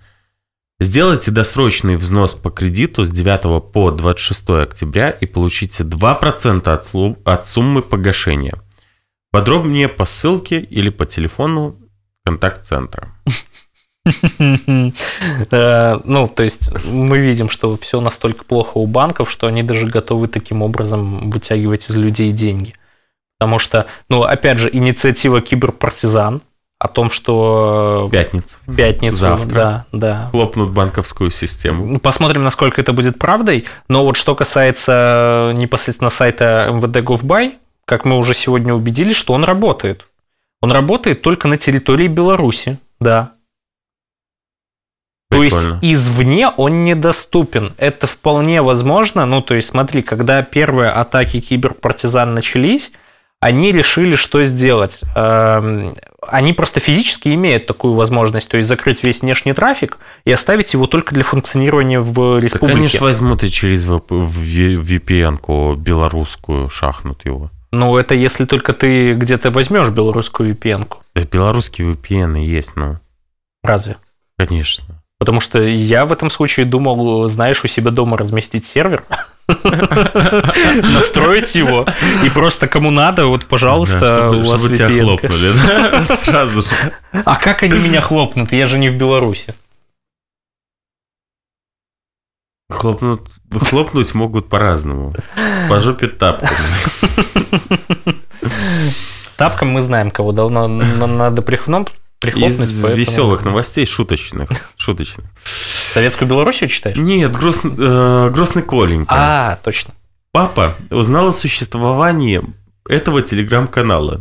Сделайте досрочный взнос по кредиту с 9 по 26 октября и получите 2% от, от суммы погашения. Подробнее по ссылке или по телефону контакт-центра. [laughs] Э, ну, то есть мы видим, что все настолько плохо у банков, что они даже готовы таким образом вытягивать из людей деньги. Потому что, ну, опять же, инициатива киберпартизан о том, что... Пятница. Пятницу, Завтра. Да, да. Хлопнут банковскую систему. Ну, посмотрим, насколько это будет правдой. Но вот что касается непосредственно сайта МВД Govbay, как мы уже сегодня убедились, что он работает. Он работает только на территории Беларуси, да. То есть извне он недоступен. Это вполне возможно. Ну, то есть смотри, когда первые атаки киберпартизан начались, они решили, что сделать. Они просто физически имеют такую возможность, то есть закрыть весь внешний трафик и оставить его только для функционирования в республике. Да, конечно, возьмут и через VPN-ку белорусскую шахнут его. Ну, это если только ты где-то возьмешь белорусскую VPN-ку. Да, белорусские VPN есть, ну. Разве? Конечно. Потому что я в этом случае думал, знаешь, у себя дома разместить сервер, [laughs] настроить его, и просто кому надо, вот, пожалуйста, у вас тебя хлопнули, [laughs] Сразу же. А как они меня хлопнут? Я же не в Беларуси. Хлопнут, хлопнуть могут по-разному. По жопе тапками. Тапком мы знаем, кого давно надо прихлопнуть. Из поэтому... веселых новостей, шуточных. шуточных. Советскую Белоруссию читаешь? Нет, Гроз... э, Грозный Коленька. А, точно. Папа узнал о существовании этого телеграм-канала.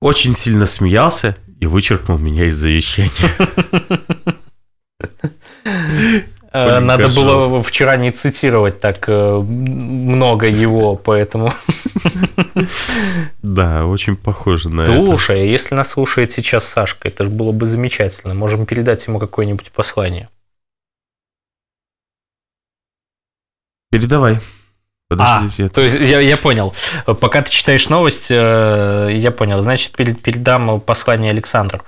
Очень сильно смеялся и вычеркнул меня из завещания. [laughs] Э, надо было вчера не цитировать так э, много его, поэтому... Да, очень похоже на Слушай, это. Слушай, а если нас слушает сейчас Сашка, это же было бы замечательно. Можем передать ему какое-нибудь послание. Передавай. Подожди, а, то есть я, я понял. Пока ты читаешь новость, э, я понял. Значит, передам послание Александру.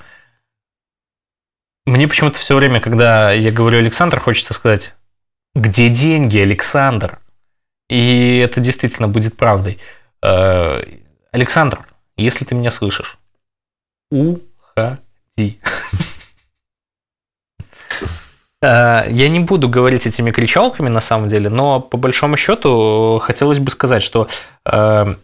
Мне почему-то все время, когда я говорю Александр, хочется сказать, где деньги, Александр? И это действительно будет правдой. Э, Александр, если ты меня слышишь, уходи. Э, я не буду говорить этими кричалками на самом деле, но по большому счету хотелось бы сказать, что э,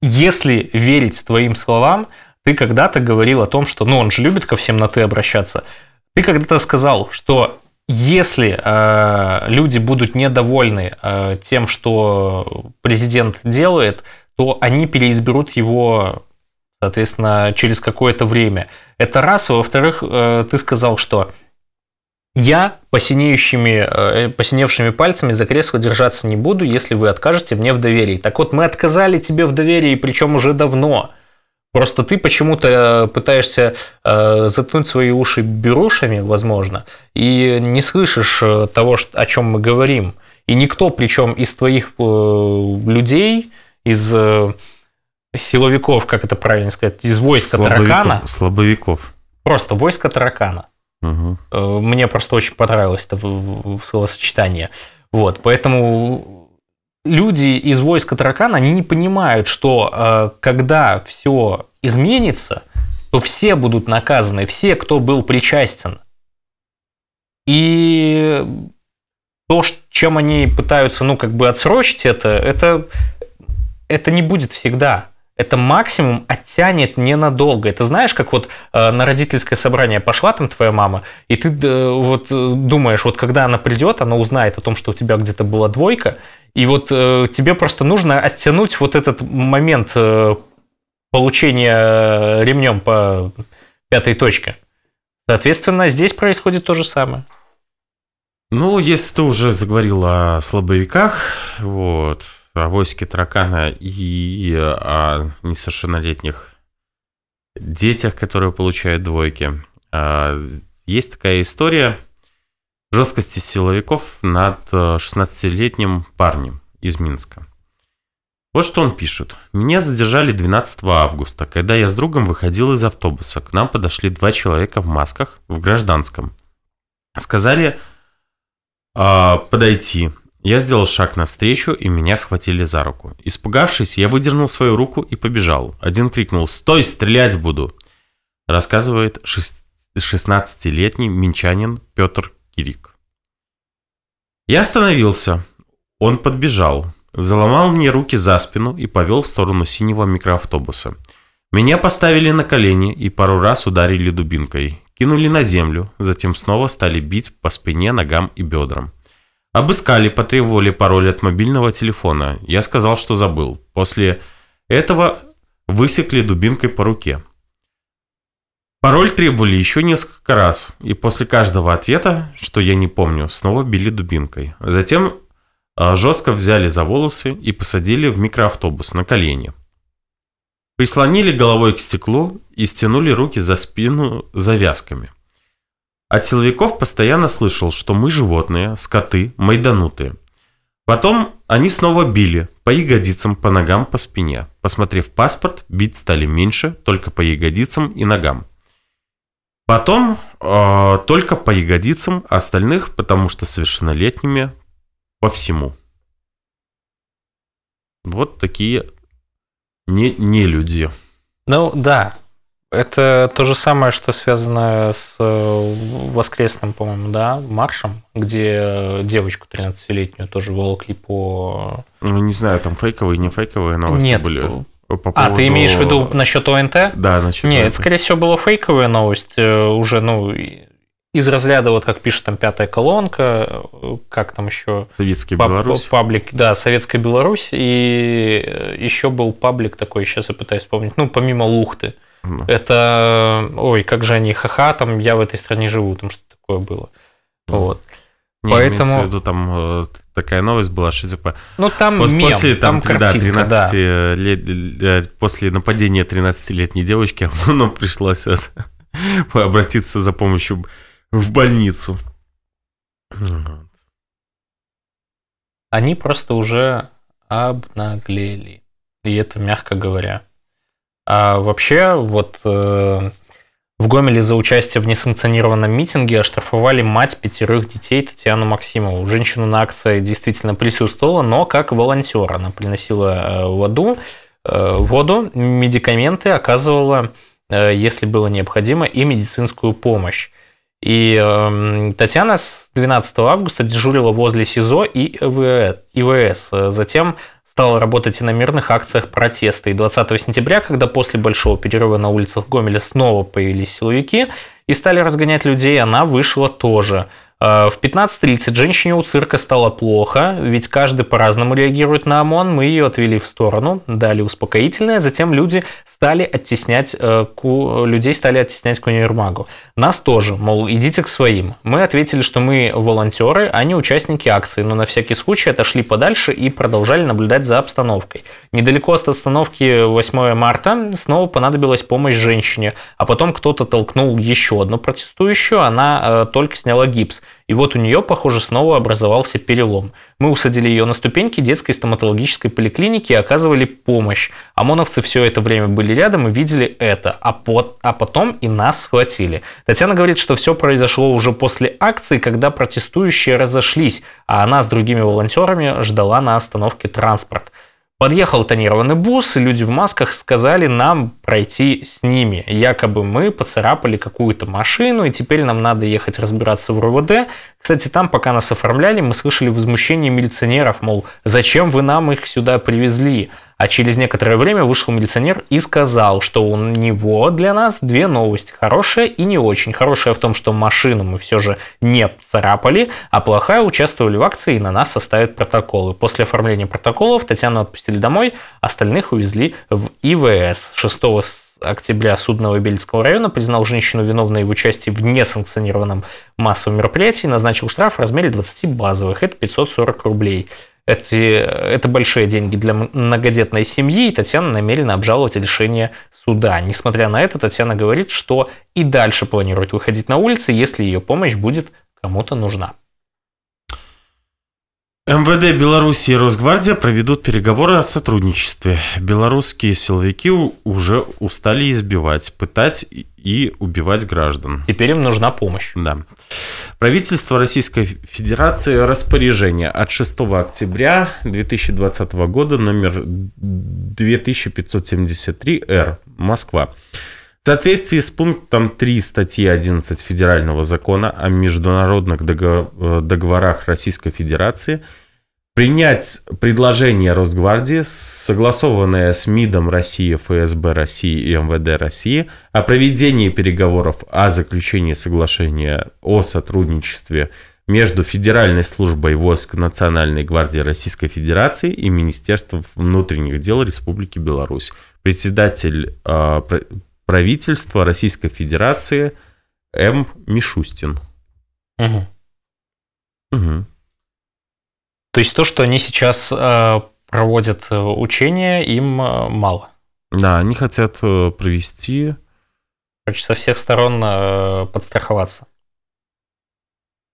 если верить твоим словам, ты когда-то говорил о том, что, ну, он же любит ко всем на «ты» обращаться. Ты когда-то сказал, что если э, люди будут недовольны э, тем, что президент делает, то они переизберут его, соответственно, через какое-то время. Это раз. во-вторых, э, ты сказал, что я посинеющими, э, посиневшими пальцами за кресло держаться не буду, если вы откажете мне в доверии. Так вот, мы отказали тебе в доверии, причем уже давно. Просто ты почему-то пытаешься э, заткнуть свои уши берушами, возможно, и не слышишь э, того, о чем мы говорим. И никто, причем из твоих э, людей, из э, силовиков, как это правильно сказать, из войска слабовиков, таракана. Слабовиков. Просто войско таракана. Угу. Э, мне просто очень понравилось это словосочетание. Вот, поэтому люди из войска таракана, они не понимают, что э, когда все изменится, то все будут наказаны, все, кто был причастен. И то, чем они пытаются, ну, как бы отсрочить это, это, это не будет всегда. Это максимум оттянет ненадолго. Это знаешь, как вот э, на родительское собрание пошла там твоя мама, и ты э, вот э, думаешь, вот когда она придет, она узнает о том, что у тебя где-то была двойка, и вот э, тебе просто нужно оттянуть вот этот момент э, получения ремнем по пятой точке. Соответственно, здесь происходит то же самое. Ну, если ты уже заговорил о слабовиках, вот, о войске таракана и о несовершеннолетних детях, которые получают двойки, а, есть такая история – жесткости силовиков над 16-летним э, парнем из Минска. Вот что он пишет. Меня задержали 12 августа, когда я с другом выходил из автобуса. К нам подошли два человека в масках, в гражданском. Сказали э, подойти. Я сделал шаг навстречу, и меня схватили за руку. Испугавшись, я выдернул свою руку и побежал. Один крикнул «Стой, стрелять буду!» Рассказывает 16-летний минчанин Петр Кирик. Я остановился. Он подбежал, заломал мне руки за спину и повел в сторону синего микроавтобуса. Меня поставили на колени и пару раз ударили дубинкой. Кинули на землю, затем снова стали бить по спине, ногам и бедрам. Обыскали, потребовали пароль от мобильного телефона. Я сказал, что забыл. После этого высекли дубинкой по руке. Пароль требовали еще несколько раз, и после каждого ответа, что я не помню, снова били дубинкой. Затем жестко взяли за волосы и посадили в микроавтобус на колени. Прислонили головой к стеклу и стянули руки за спину завязками. От силовиков постоянно слышал, что мы животные, скоты, майданутые. Потом они снова били по ягодицам, по ногам, по спине. Посмотрев паспорт, бить стали меньше, только по ягодицам и ногам. Потом э, только по ягодицам, а остальных, потому что совершеннолетними, по всему. Вот такие не, не люди. Ну да, это то же самое, что связано с э, воскресным, по-моему, да, маршем, где девочку 13-летнюю тоже волокли по... Ну, не знаю, там фейковые, не фейковые новости Нет. были. По поводу... А, ты имеешь в виду насчет ОНТ? Да, насчет Нет, ОНТ. это, скорее всего, была фейковая новость. Э, уже, ну, из разряда, вот как пишет там пятая колонка, э, как там еще... Советский Беларусь. Паблик, да, Советская Беларусь. И еще был паблик такой, сейчас я пытаюсь вспомнить, ну, помимо Лухты. Ну. Это, ой, как же они, ха-ха, там я в этой стране живу, там что такое было. Ну. Вот. Не, Поэтому... в виду, там э, такая новость была, что типа... Ну, там после, мем, после, там, там да, 13 да. лет, э, после нападения 13-летней девочки, [laughs] ну, пришлось [laughs] обратиться за помощью в больницу. Они просто уже обнаглели. И это мягко говоря. А вообще, вот э, в Гомеле за участие в несанкционированном митинге оштрафовали мать пятерых детей Татьяну Максимову. Женщину на акции действительно присутствовала, но как волонтер. Она приносила э, воду, э, воду, медикаменты, оказывала, э, если было необходимо, и медицинскую помощь. И э, Татьяна с 12 августа дежурила возле СИЗО и ИВС. Затем стала работать и на мирных акциях протеста. И 20 сентября, когда после большого перерыва на улицах Гомеля снова появились силовики и стали разгонять людей, она вышла тоже. Э, в 15.30 женщине у цирка стало плохо, ведь каждый по-разному реагирует на ОМОН. Мы ее отвели в сторону, дали успокоительное, затем люди стали оттеснять, э, людей стали оттеснять к универмагу. Нас тоже, мол, идите к своим. Мы ответили, что мы волонтеры, а не участники акции, но на всякий случай отошли подальше и продолжали наблюдать за обстановкой. Недалеко от остановки 8 марта снова понадобилась помощь женщине, а потом кто-то толкнул еще одну протестующую, она э, только сняла гипс. И вот у нее, похоже, снова образовался перелом. Мы усадили ее на ступеньки детской стоматологической поликлиники и оказывали помощь. ОМОНовцы все это время были рядом и видели это, а, под, а потом и нас схватили. Татьяна говорит, что все произошло уже после акции, когда протестующие разошлись, а она с другими волонтерами ждала на остановке транспорт. Подъехал тонированный бус, и люди в масках сказали нам пройти с ними. Якобы мы поцарапали какую-то машину, и теперь нам надо ехать разбираться в РУВД. Кстати, там, пока нас оформляли, мы слышали возмущение милиционеров, мол, зачем вы нам их сюда привезли? А через некоторое время вышел милиционер и сказал, что у него для нас две новости. Хорошая и не очень. Хорошая в том, что машину мы все же не царапали, а плохая участвовали в акции и на нас составят протоколы. После оформления протоколов Татьяну отпустили домой, остальных увезли в ИВС. 6 октября суд Новобельского района признал женщину виновной в участии в несанкционированном массовом мероприятии назначил штраф в размере 20 базовых, это 540 рублей. Эти, это большие деньги для многодетной семьи, и Татьяна намерена обжаловать решение суда. Несмотря на это, Татьяна говорит, что и дальше планирует выходить на улицы, если ее помощь будет кому-то нужна. МВД Беларуси и Росгвардия проведут переговоры о сотрудничестве. Белорусские силовики уже устали избивать, пытать и убивать граждан. Теперь им нужна помощь. Да. Правительство Российской Федерации распоряжение от 6 октября 2020 года номер 2573-Р, Москва соответствии с пунктом 3 статьи 11 Федерального закона о международных э, договорах Российской Федерации принять предложение Росгвардии, согласованное с МИДом России, ФСБ России и МВД России о проведении переговоров о заключении соглашения о сотрудничестве между Федеральной службой войск Национальной гвардии Российской Федерации и Министерством внутренних дел Республики Беларусь. Председатель э, правительства Российской Федерации М. Мишустин. Угу. Угу. То есть то, что они сейчас э, проводят э, учения, им э, мало. Да, они хотят провести. Короче, со всех сторон подстраховаться.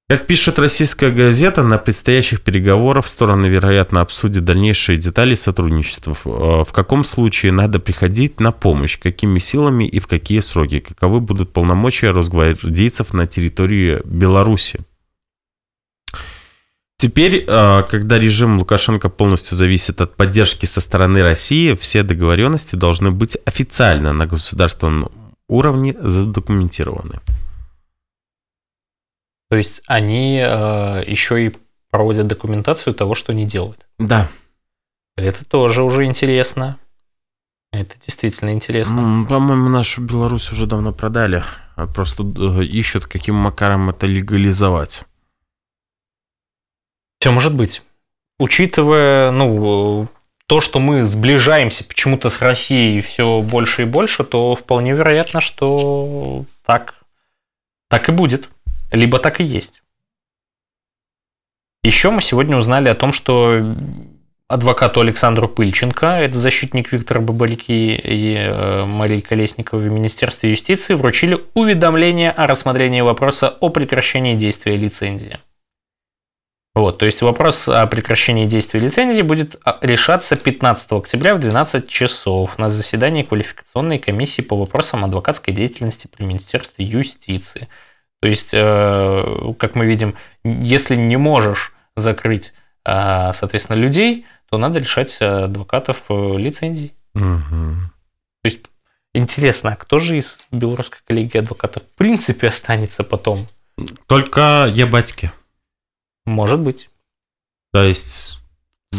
Как пишет российская газета, на предстоящих переговорах стороны, вероятно, обсудят дальнейшие детали сотрудничества. В каком случае надо приходить на помощь, какими силами и в какие сроки, каковы будут полномочия росгвардейцев на территории Беларуси. Теперь, а, когда режим Лукашенко полностью зависит от поддержки со стороны России, все договоренности должны быть официально на государственном уровне задокументированы. То есть они э, еще и проводят документацию того, что они делают. Да. Это тоже уже интересно. Это действительно интересно. По-моему, нашу Беларусь уже давно продали. А просто э, ищут, каким макаром это легализовать. Все может быть. Учитывая, ну, то, что мы сближаемся почему-то с Россией все больше и больше, то вполне вероятно, что так, так и будет. Либо так и есть. Еще мы сегодня узнали о том, что адвокату Александру Пыльченко, это защитник Виктора Бабалики и э, Марии Колесниковой в Министерстве юстиции, вручили уведомление о рассмотрении вопроса о прекращении действия лицензии. Вот, то есть вопрос о прекращении действия лицензии будет а, решаться 15 октября в 12 часов на заседании квалификационной комиссии по вопросам адвокатской деятельности при Министерстве юстиции. То есть, э, как мы видим, если не можешь закрыть, э, соответственно, людей, то надо лишать адвокатов э, лицензий. Угу. То есть, интересно, а кто же из белорусской коллегии адвокатов в принципе останется потом? Только я батьки. Может быть. То есть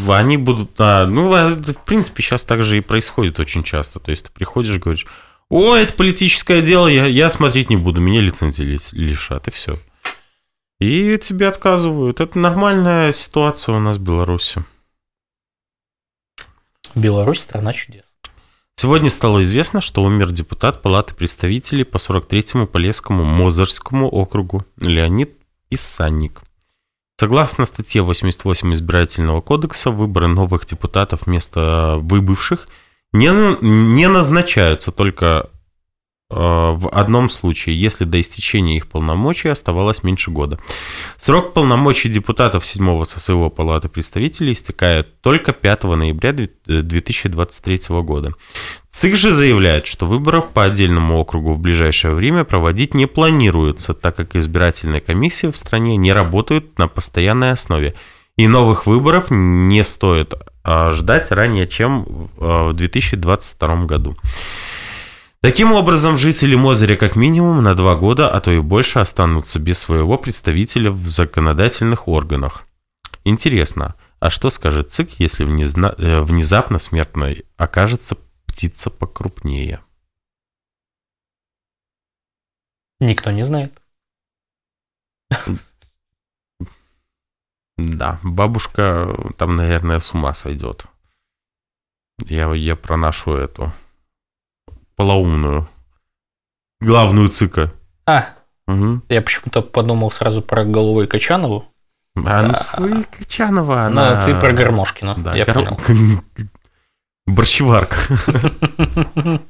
они будут, а, ну, в принципе, сейчас так же и происходит очень часто. То есть ты приходишь, говоришь, о, это политическое дело, я, я смотреть не буду, меня лицензии лишат, и все. И тебе отказывают. Это нормальная ситуация у нас в Беларуси. Беларусь – страна чудес. Сегодня стало известно, что умер депутат Палаты представителей по 43-му Полесскому Мозырскому округу Леонид Писанник. Согласно статье 88 избирательного кодекса, выборы новых депутатов вместо выбывших не, не назначаются только э, в одном случае, если до истечения их полномочий оставалось меньше года. Срок полномочий депутатов 7 ССО Палаты представителей истекает только 5 ноября 2023 года. ЦИК же заявляет, что выборов по отдельному округу в ближайшее время проводить не планируется, так как избирательные комиссии в стране не работают на постоянной основе. И новых выборов не стоит ждать ранее, чем в 2022 а, году. Таким образом, жители Мозыря как минимум на два года, а то и больше останутся без своего представителя в законодательных органах. Интересно, а что скажет ЦИК, если э, внезапно смертной окажется птица покрупнее? Никто не знает. Да, бабушка там, наверное, с ума сойдет. Я, я про нашу эту полоумную главную цика. А, угу. я почему-то подумал сразу про Головой Качанову. А, ну, а, Качанова, ну, она... Ну, ты про Гармошкина, да, я гар... понял. [laughs] Борщеварка. [laughs]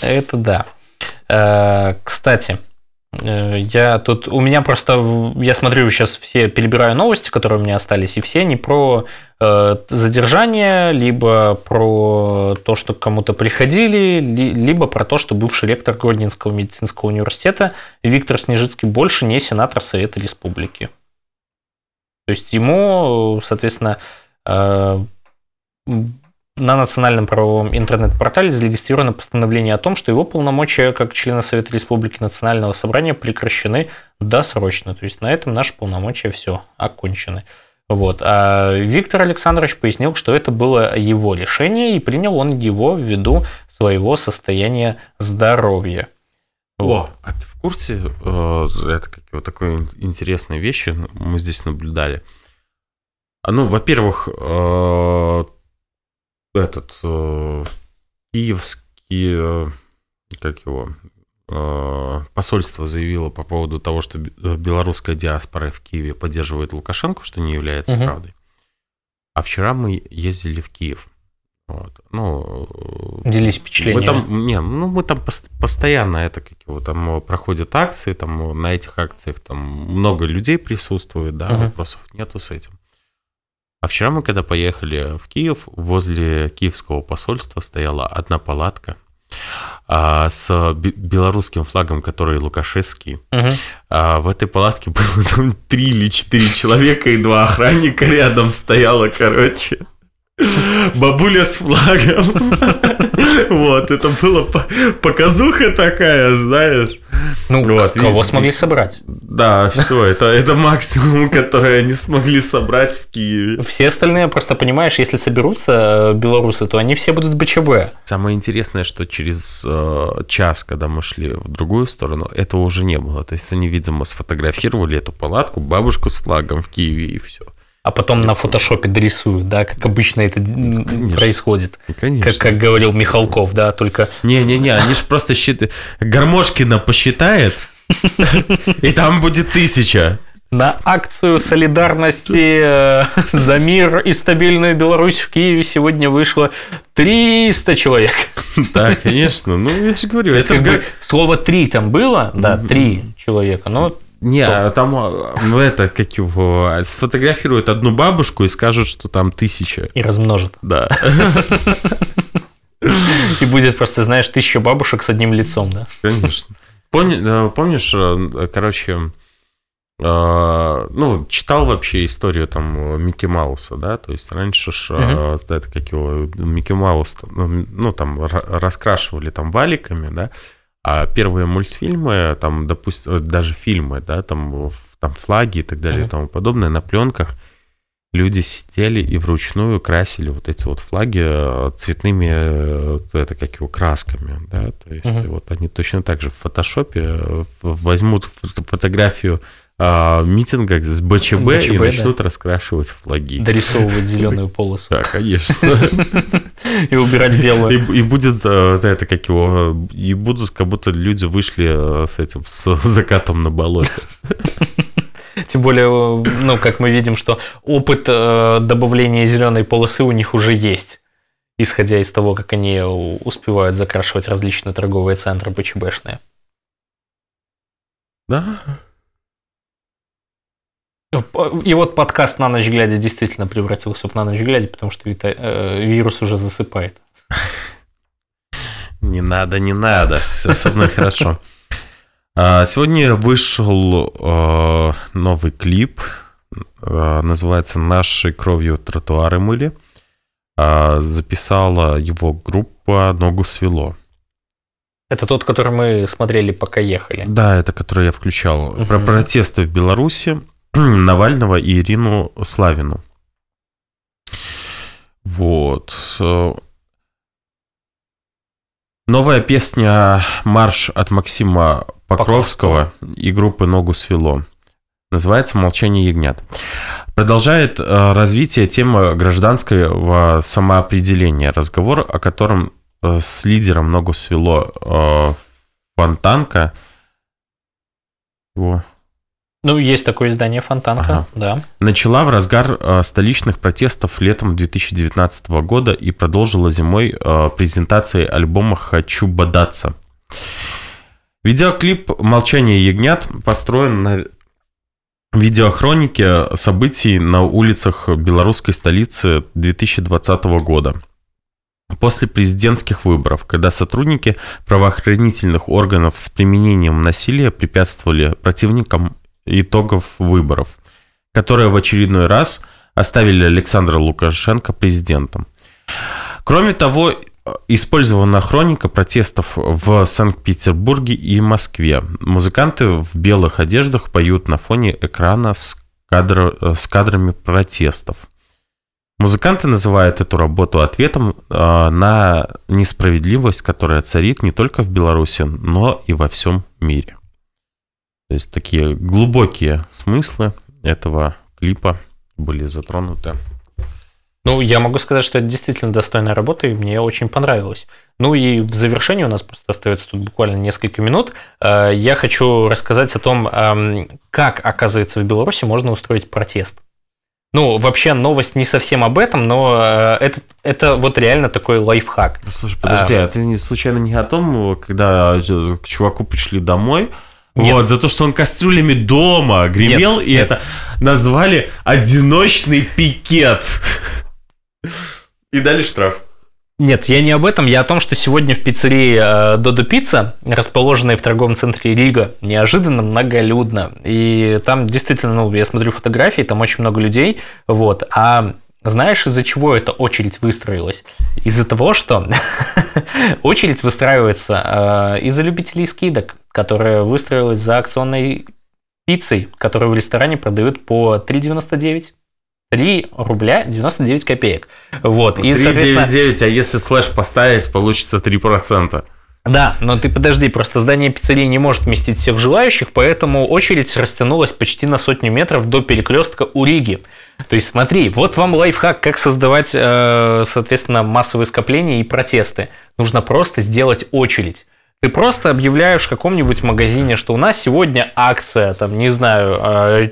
Это да. Э, кстати, э, я тут, у меня просто, я смотрю сейчас все, перебираю новости, которые у меня остались, и все они про э, задержание, либо про то, что к кому-то приходили, либо про то, что бывший ректор Гродненского медицинского университета Виктор Снежицкий больше не сенатор Совета Республики. То есть ему, соответственно, на национальном правовом интернет-портале зарегистрировано постановление о том, что его полномочия как члена Совета Республики Национального собрания прекращены досрочно. То есть на этом наши полномочия все окончены. Вот. А Виктор Александрович пояснил, что это было его решение, и принял он его ввиду своего состояния здоровья. О, а ты в курсе, э, это как вот такой интересной вещи мы здесь наблюдали. А, ну, во-первых, э, этот э, киевский, как его, посольство заявило по поводу того, что белорусская диаспора в Киеве поддерживает Лукашенко, что не является угу. правдой. А вчера мы ездили в Киев. Вот. Ну, Делись впечатлениями. Мы там, не, ну, мы там постоянно это как его там проходят акции, там на этих акциях там много людей присутствует, да, uh вопросов нету с этим. А вчера мы когда поехали в Киев, возле киевского посольства стояла одна палатка а, с белорусским флагом, который лукашевский. Угу. А, в этой палатке [laughs] было там три или четыре человека и два охранника рядом стояло, короче. Бабуля с флагом. Вот, это было показуха такая, знаешь. Ну, вот, кого смогли собрать? Да, все, это, это максимум, который они смогли собрать в Киеве. Все остальные, просто понимаешь, если соберутся э, белорусы, то они все будут с БЧБ. Самое интересное, что через э, час, когда мы шли в другую сторону, этого уже не было. То есть они, видимо, сфотографировали эту палатку, бабушку с флагом в Киеве и все а потом на фотошопе дорисуют, да, как обычно это Конечно. происходит. Конечно. Как, как говорил Михалков, да, только... Не-не-не, они же просто считают... Гармошкина посчитает, и там будет тысяча. На акцию солидарности э, за мир и стабильную Беларусь в Киеве сегодня вышло 300 человек. Да, конечно. Ну, я же говорю. Это как бы слово «три» там было, да, три человека, но не, что? там, ну это, как его, сфотографируют одну бабушку и скажут, что там тысяча. И размножат. Да. [laughs] И будет просто, знаешь, тысяча бабушек с одним лицом, да? Конечно. Помнишь, э, короче, э, ну, читал вообще историю там Микки Мауса, да, то есть раньше ж, uh это как его, Микки Маус, ну, ну, там раскрашивали там валиками, да, а первые мультфильмы, там, допустим, даже фильмы, да, там, там флаги и так далее mm-hmm. и тому подобное, на пленках люди сидели и вручную красили вот эти вот флаги э, цветными, э, это как его, красками, да, то есть mm-hmm. вот они точно так же в фотошопе э, возьмут фотографию а, митинга с БЧБ, БЧБ и начнут да. раскрашивать флаги. Дорисовывать [laughs] зеленую полосу. Да, конечно. [laughs] И убирать белую. И будет это как его, и будут как будто люди вышли э, с этим, с [laughs] закатом на болоте. Тем более, ну, как мы видим, что опыт э, добавления зеленой полосы у них уже есть, исходя из того, как они успевают закрашивать различные торговые центры БЧБшные. Да, и вот подкаст «На ночь глядя» действительно превратился в «На ночь глядя», потому что э, вирус уже засыпает. [laughs] Не надо, не надо. Все со мной хорошо. А, сегодня вышел э, новый клип. Э, называется «Нашей кровью тротуары мыли». А, записала его группа «Ногу свело». Это тот, который мы смотрели, пока ехали. Да, это который я включал. Угу. Про протесты в Беларуси. [clears throat] Навального и Ирину Славину. Вот. Новая песня «Марш» от Максима Покровского, Покровского. и группы «Ногу свело». Называется «Молчание ягнят». Продолжает э, развитие темы гражданского самоопределения. Разговор, о котором э, с лидером «Ногу свело» э, Фонтанка. Его ну, есть такое издание Фонтанка, ага. да. Начала в разгар э, столичных протестов летом 2019 года и продолжила зимой э, презентацией альбома «Хочу бодаться». Видеоклип «Молчание ягнят» построен на видеохронике событий на улицах белорусской столицы 2020 года. После президентских выборов, когда сотрудники правоохранительных органов с применением насилия препятствовали противникам итогов выборов, которые в очередной раз оставили Александра Лукашенко президентом. Кроме того, использована хроника протестов в Санкт-Петербурге и Москве. Музыканты в белых одеждах поют на фоне экрана с, кадр... с кадрами протестов. Музыканты называют эту работу ответом э, на несправедливость, которая царит не только в Беларуси, но и во всем мире. То есть такие глубокие смыслы этого клипа были затронуты. Ну, я могу сказать, что это действительно достойная работа, и мне очень понравилось. Ну и в завершении у нас просто остается тут буквально несколько минут. Э, я хочу рассказать о том, как, оказывается, в Беларуси можно устроить протест. Ну, вообще новость не совсем об этом, но э, это, это вот реально такой лайфхак. Слушай, подожди, а, а ты случайно не о том, когда к чуваку пришли домой, нет. Вот, за то, что он кастрюлями дома гремел, нет, и нет. это назвали одиночный пикет. И дали штраф. Нет, я не об этом, я о том, что сегодня в пиццерии э, Додо Пицца, расположенной в торговом центре Рига, неожиданно многолюдно. И там действительно, ну, я смотрю фотографии, там очень много людей, вот. А знаешь, из-за чего эта очередь выстроилась? Из-за того, что [laughs] очередь выстраивается э, из-за любителей скидок, которая выстроилась за акционной пиццей, которую в ресторане продают по 3,99. 3 рубля 99 копеек. Вот. 3,99, а если слэш поставить, получится 3%. Да, но ты подожди, просто здание пиццерии не может вместить всех желающих, поэтому очередь растянулась почти на сотню метров до перекрестка у Риги. То есть смотри, вот вам лайфхак, как создавать, э, соответственно, массовые скопления и протесты. Нужно просто сделать очередь. Ты просто объявляешь в каком-нибудь магазине, что у нас сегодня акция, там, не знаю, э,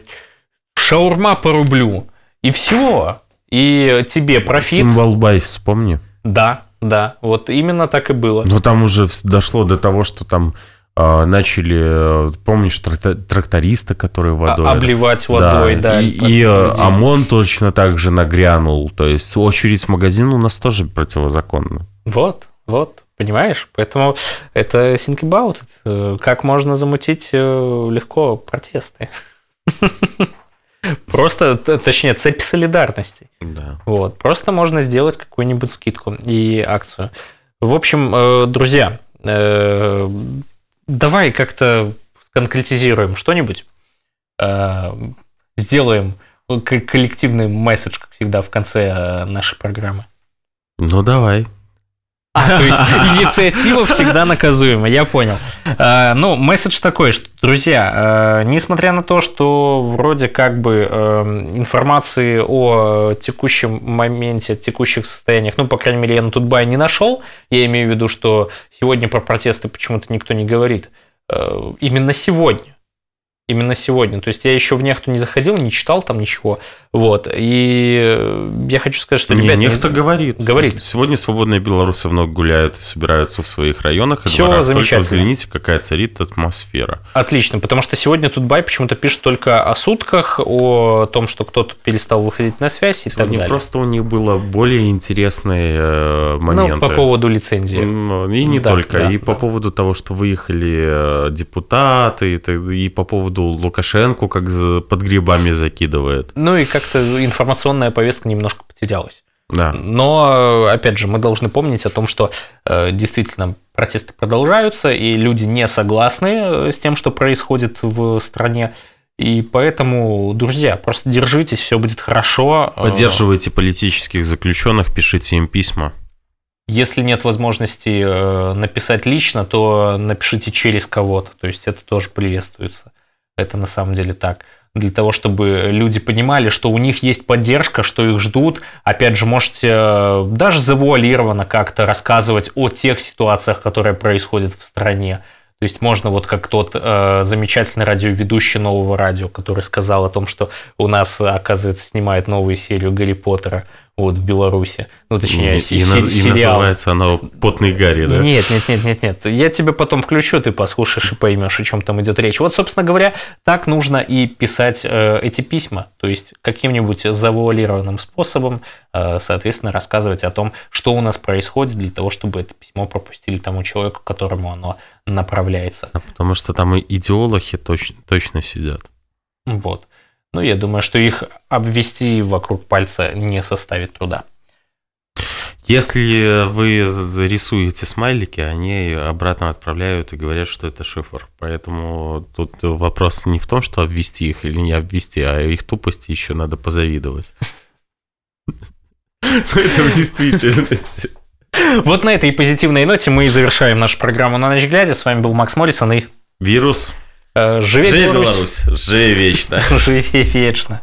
шаурма по рублю. И все. И тебе профит. Символ бай, вспомни. Да, да, вот именно так и было. Но там уже дошло до того, что там э, начали, помнишь, тракториста, который водой... Обливать водой, да. да и и э, ОМОН точно так же нагрянул. То есть очередь в магазин у нас тоже противозаконна. Вот, вот, понимаешь? Поэтому это think about it. Как можно замутить э, легко протесты. [laughs] Просто, точнее, цепь солидарности. Да. Вот. Просто можно сделать какую-нибудь скидку и акцию. В общем, э, друзья, э, давай как-то конкретизируем что-нибудь. Э, сделаем коллективный месседж, как всегда, в конце нашей программы. Ну, давай. А, то есть инициатива [laughs] всегда наказуема, я понял. А, ну, месседж такой, что, друзья, а, несмотря на то, что вроде как бы а, информации о текущем моменте, текущих состояниях, ну, по крайней мере, я на Тутбай не нашел, я имею в виду, что сегодня про протесты почему-то никто не говорит. Именно сегодня именно сегодня. То есть я еще в нехту не заходил, не читал там ничего. Вот. И я хочу сказать, что, ребята... Нехто говорит. Говорит. Сегодня свободные белорусы много гуляют и собираются в своих районах. И Все дворах. замечательно. Только взгляните, какая царит атмосфера. Отлично, потому что сегодня Тутбай почему-то пишет только о сутках, о том, что кто-то перестал выходить на связь и сегодня так далее. просто у них было более интересные э, моменты. Ну, по поводу лицензии. И не да, только. Да, и да. по поводу того, что выехали э, депутаты, и по поводу Лукашенко как под грибами закидывает. Ну и как-то информационная повестка немножко потерялась. Да. Но, опять же, мы должны помнить о том, что э, действительно протесты продолжаются, и люди не согласны э, с тем, что происходит в стране. И поэтому, друзья, просто держитесь, все будет хорошо. Поддерживайте политических заключенных, пишите им письма. Если нет возможности э, написать лично, то напишите через кого-то. То есть это тоже приветствуется. Это на самом деле так. Для того, чтобы люди понимали, что у них есть поддержка, что их ждут. Опять же, можете э, даже завуалированно как-то рассказывать о тех ситуациях, которые происходят в стране. То есть можно вот как тот э, замечательный радиоведущий нового радио, который сказал о том, что у нас, оказывается, снимает новую серию Гарри Поттера вот в Беларуси. Ну, точнее, и, и, и называется оно «Потный Гарри», да? Нет, нет, нет, нет, нет. Я тебе потом включу, ты послушаешь и поймешь, о чем там идет речь. Вот, собственно говоря, так нужно и писать э, эти письма. То есть каким-нибудь завуалированным способом, э, соответственно, рассказывать о том, что у нас происходит, для того, чтобы это письмо пропустили тому человеку, которому оно направляется. А потому что там и идеологи точно, точно сидят. Вот. Ну, я думаю, что их обвести вокруг пальца не составит труда. Если вы рисуете смайлики, они обратно отправляют и говорят, что это шифр. Поэтому тут вопрос не в том, что обвести их или не обвести, а их тупости еще надо позавидовать. Это в действительности. Вот на этой позитивной ноте мы и завершаем нашу программу «На ночь глядя». С вами был Макс Моррисон и... Вирус. Живи Беларусь. Беларусь. Живи вечно. [laughs] Живи вечно.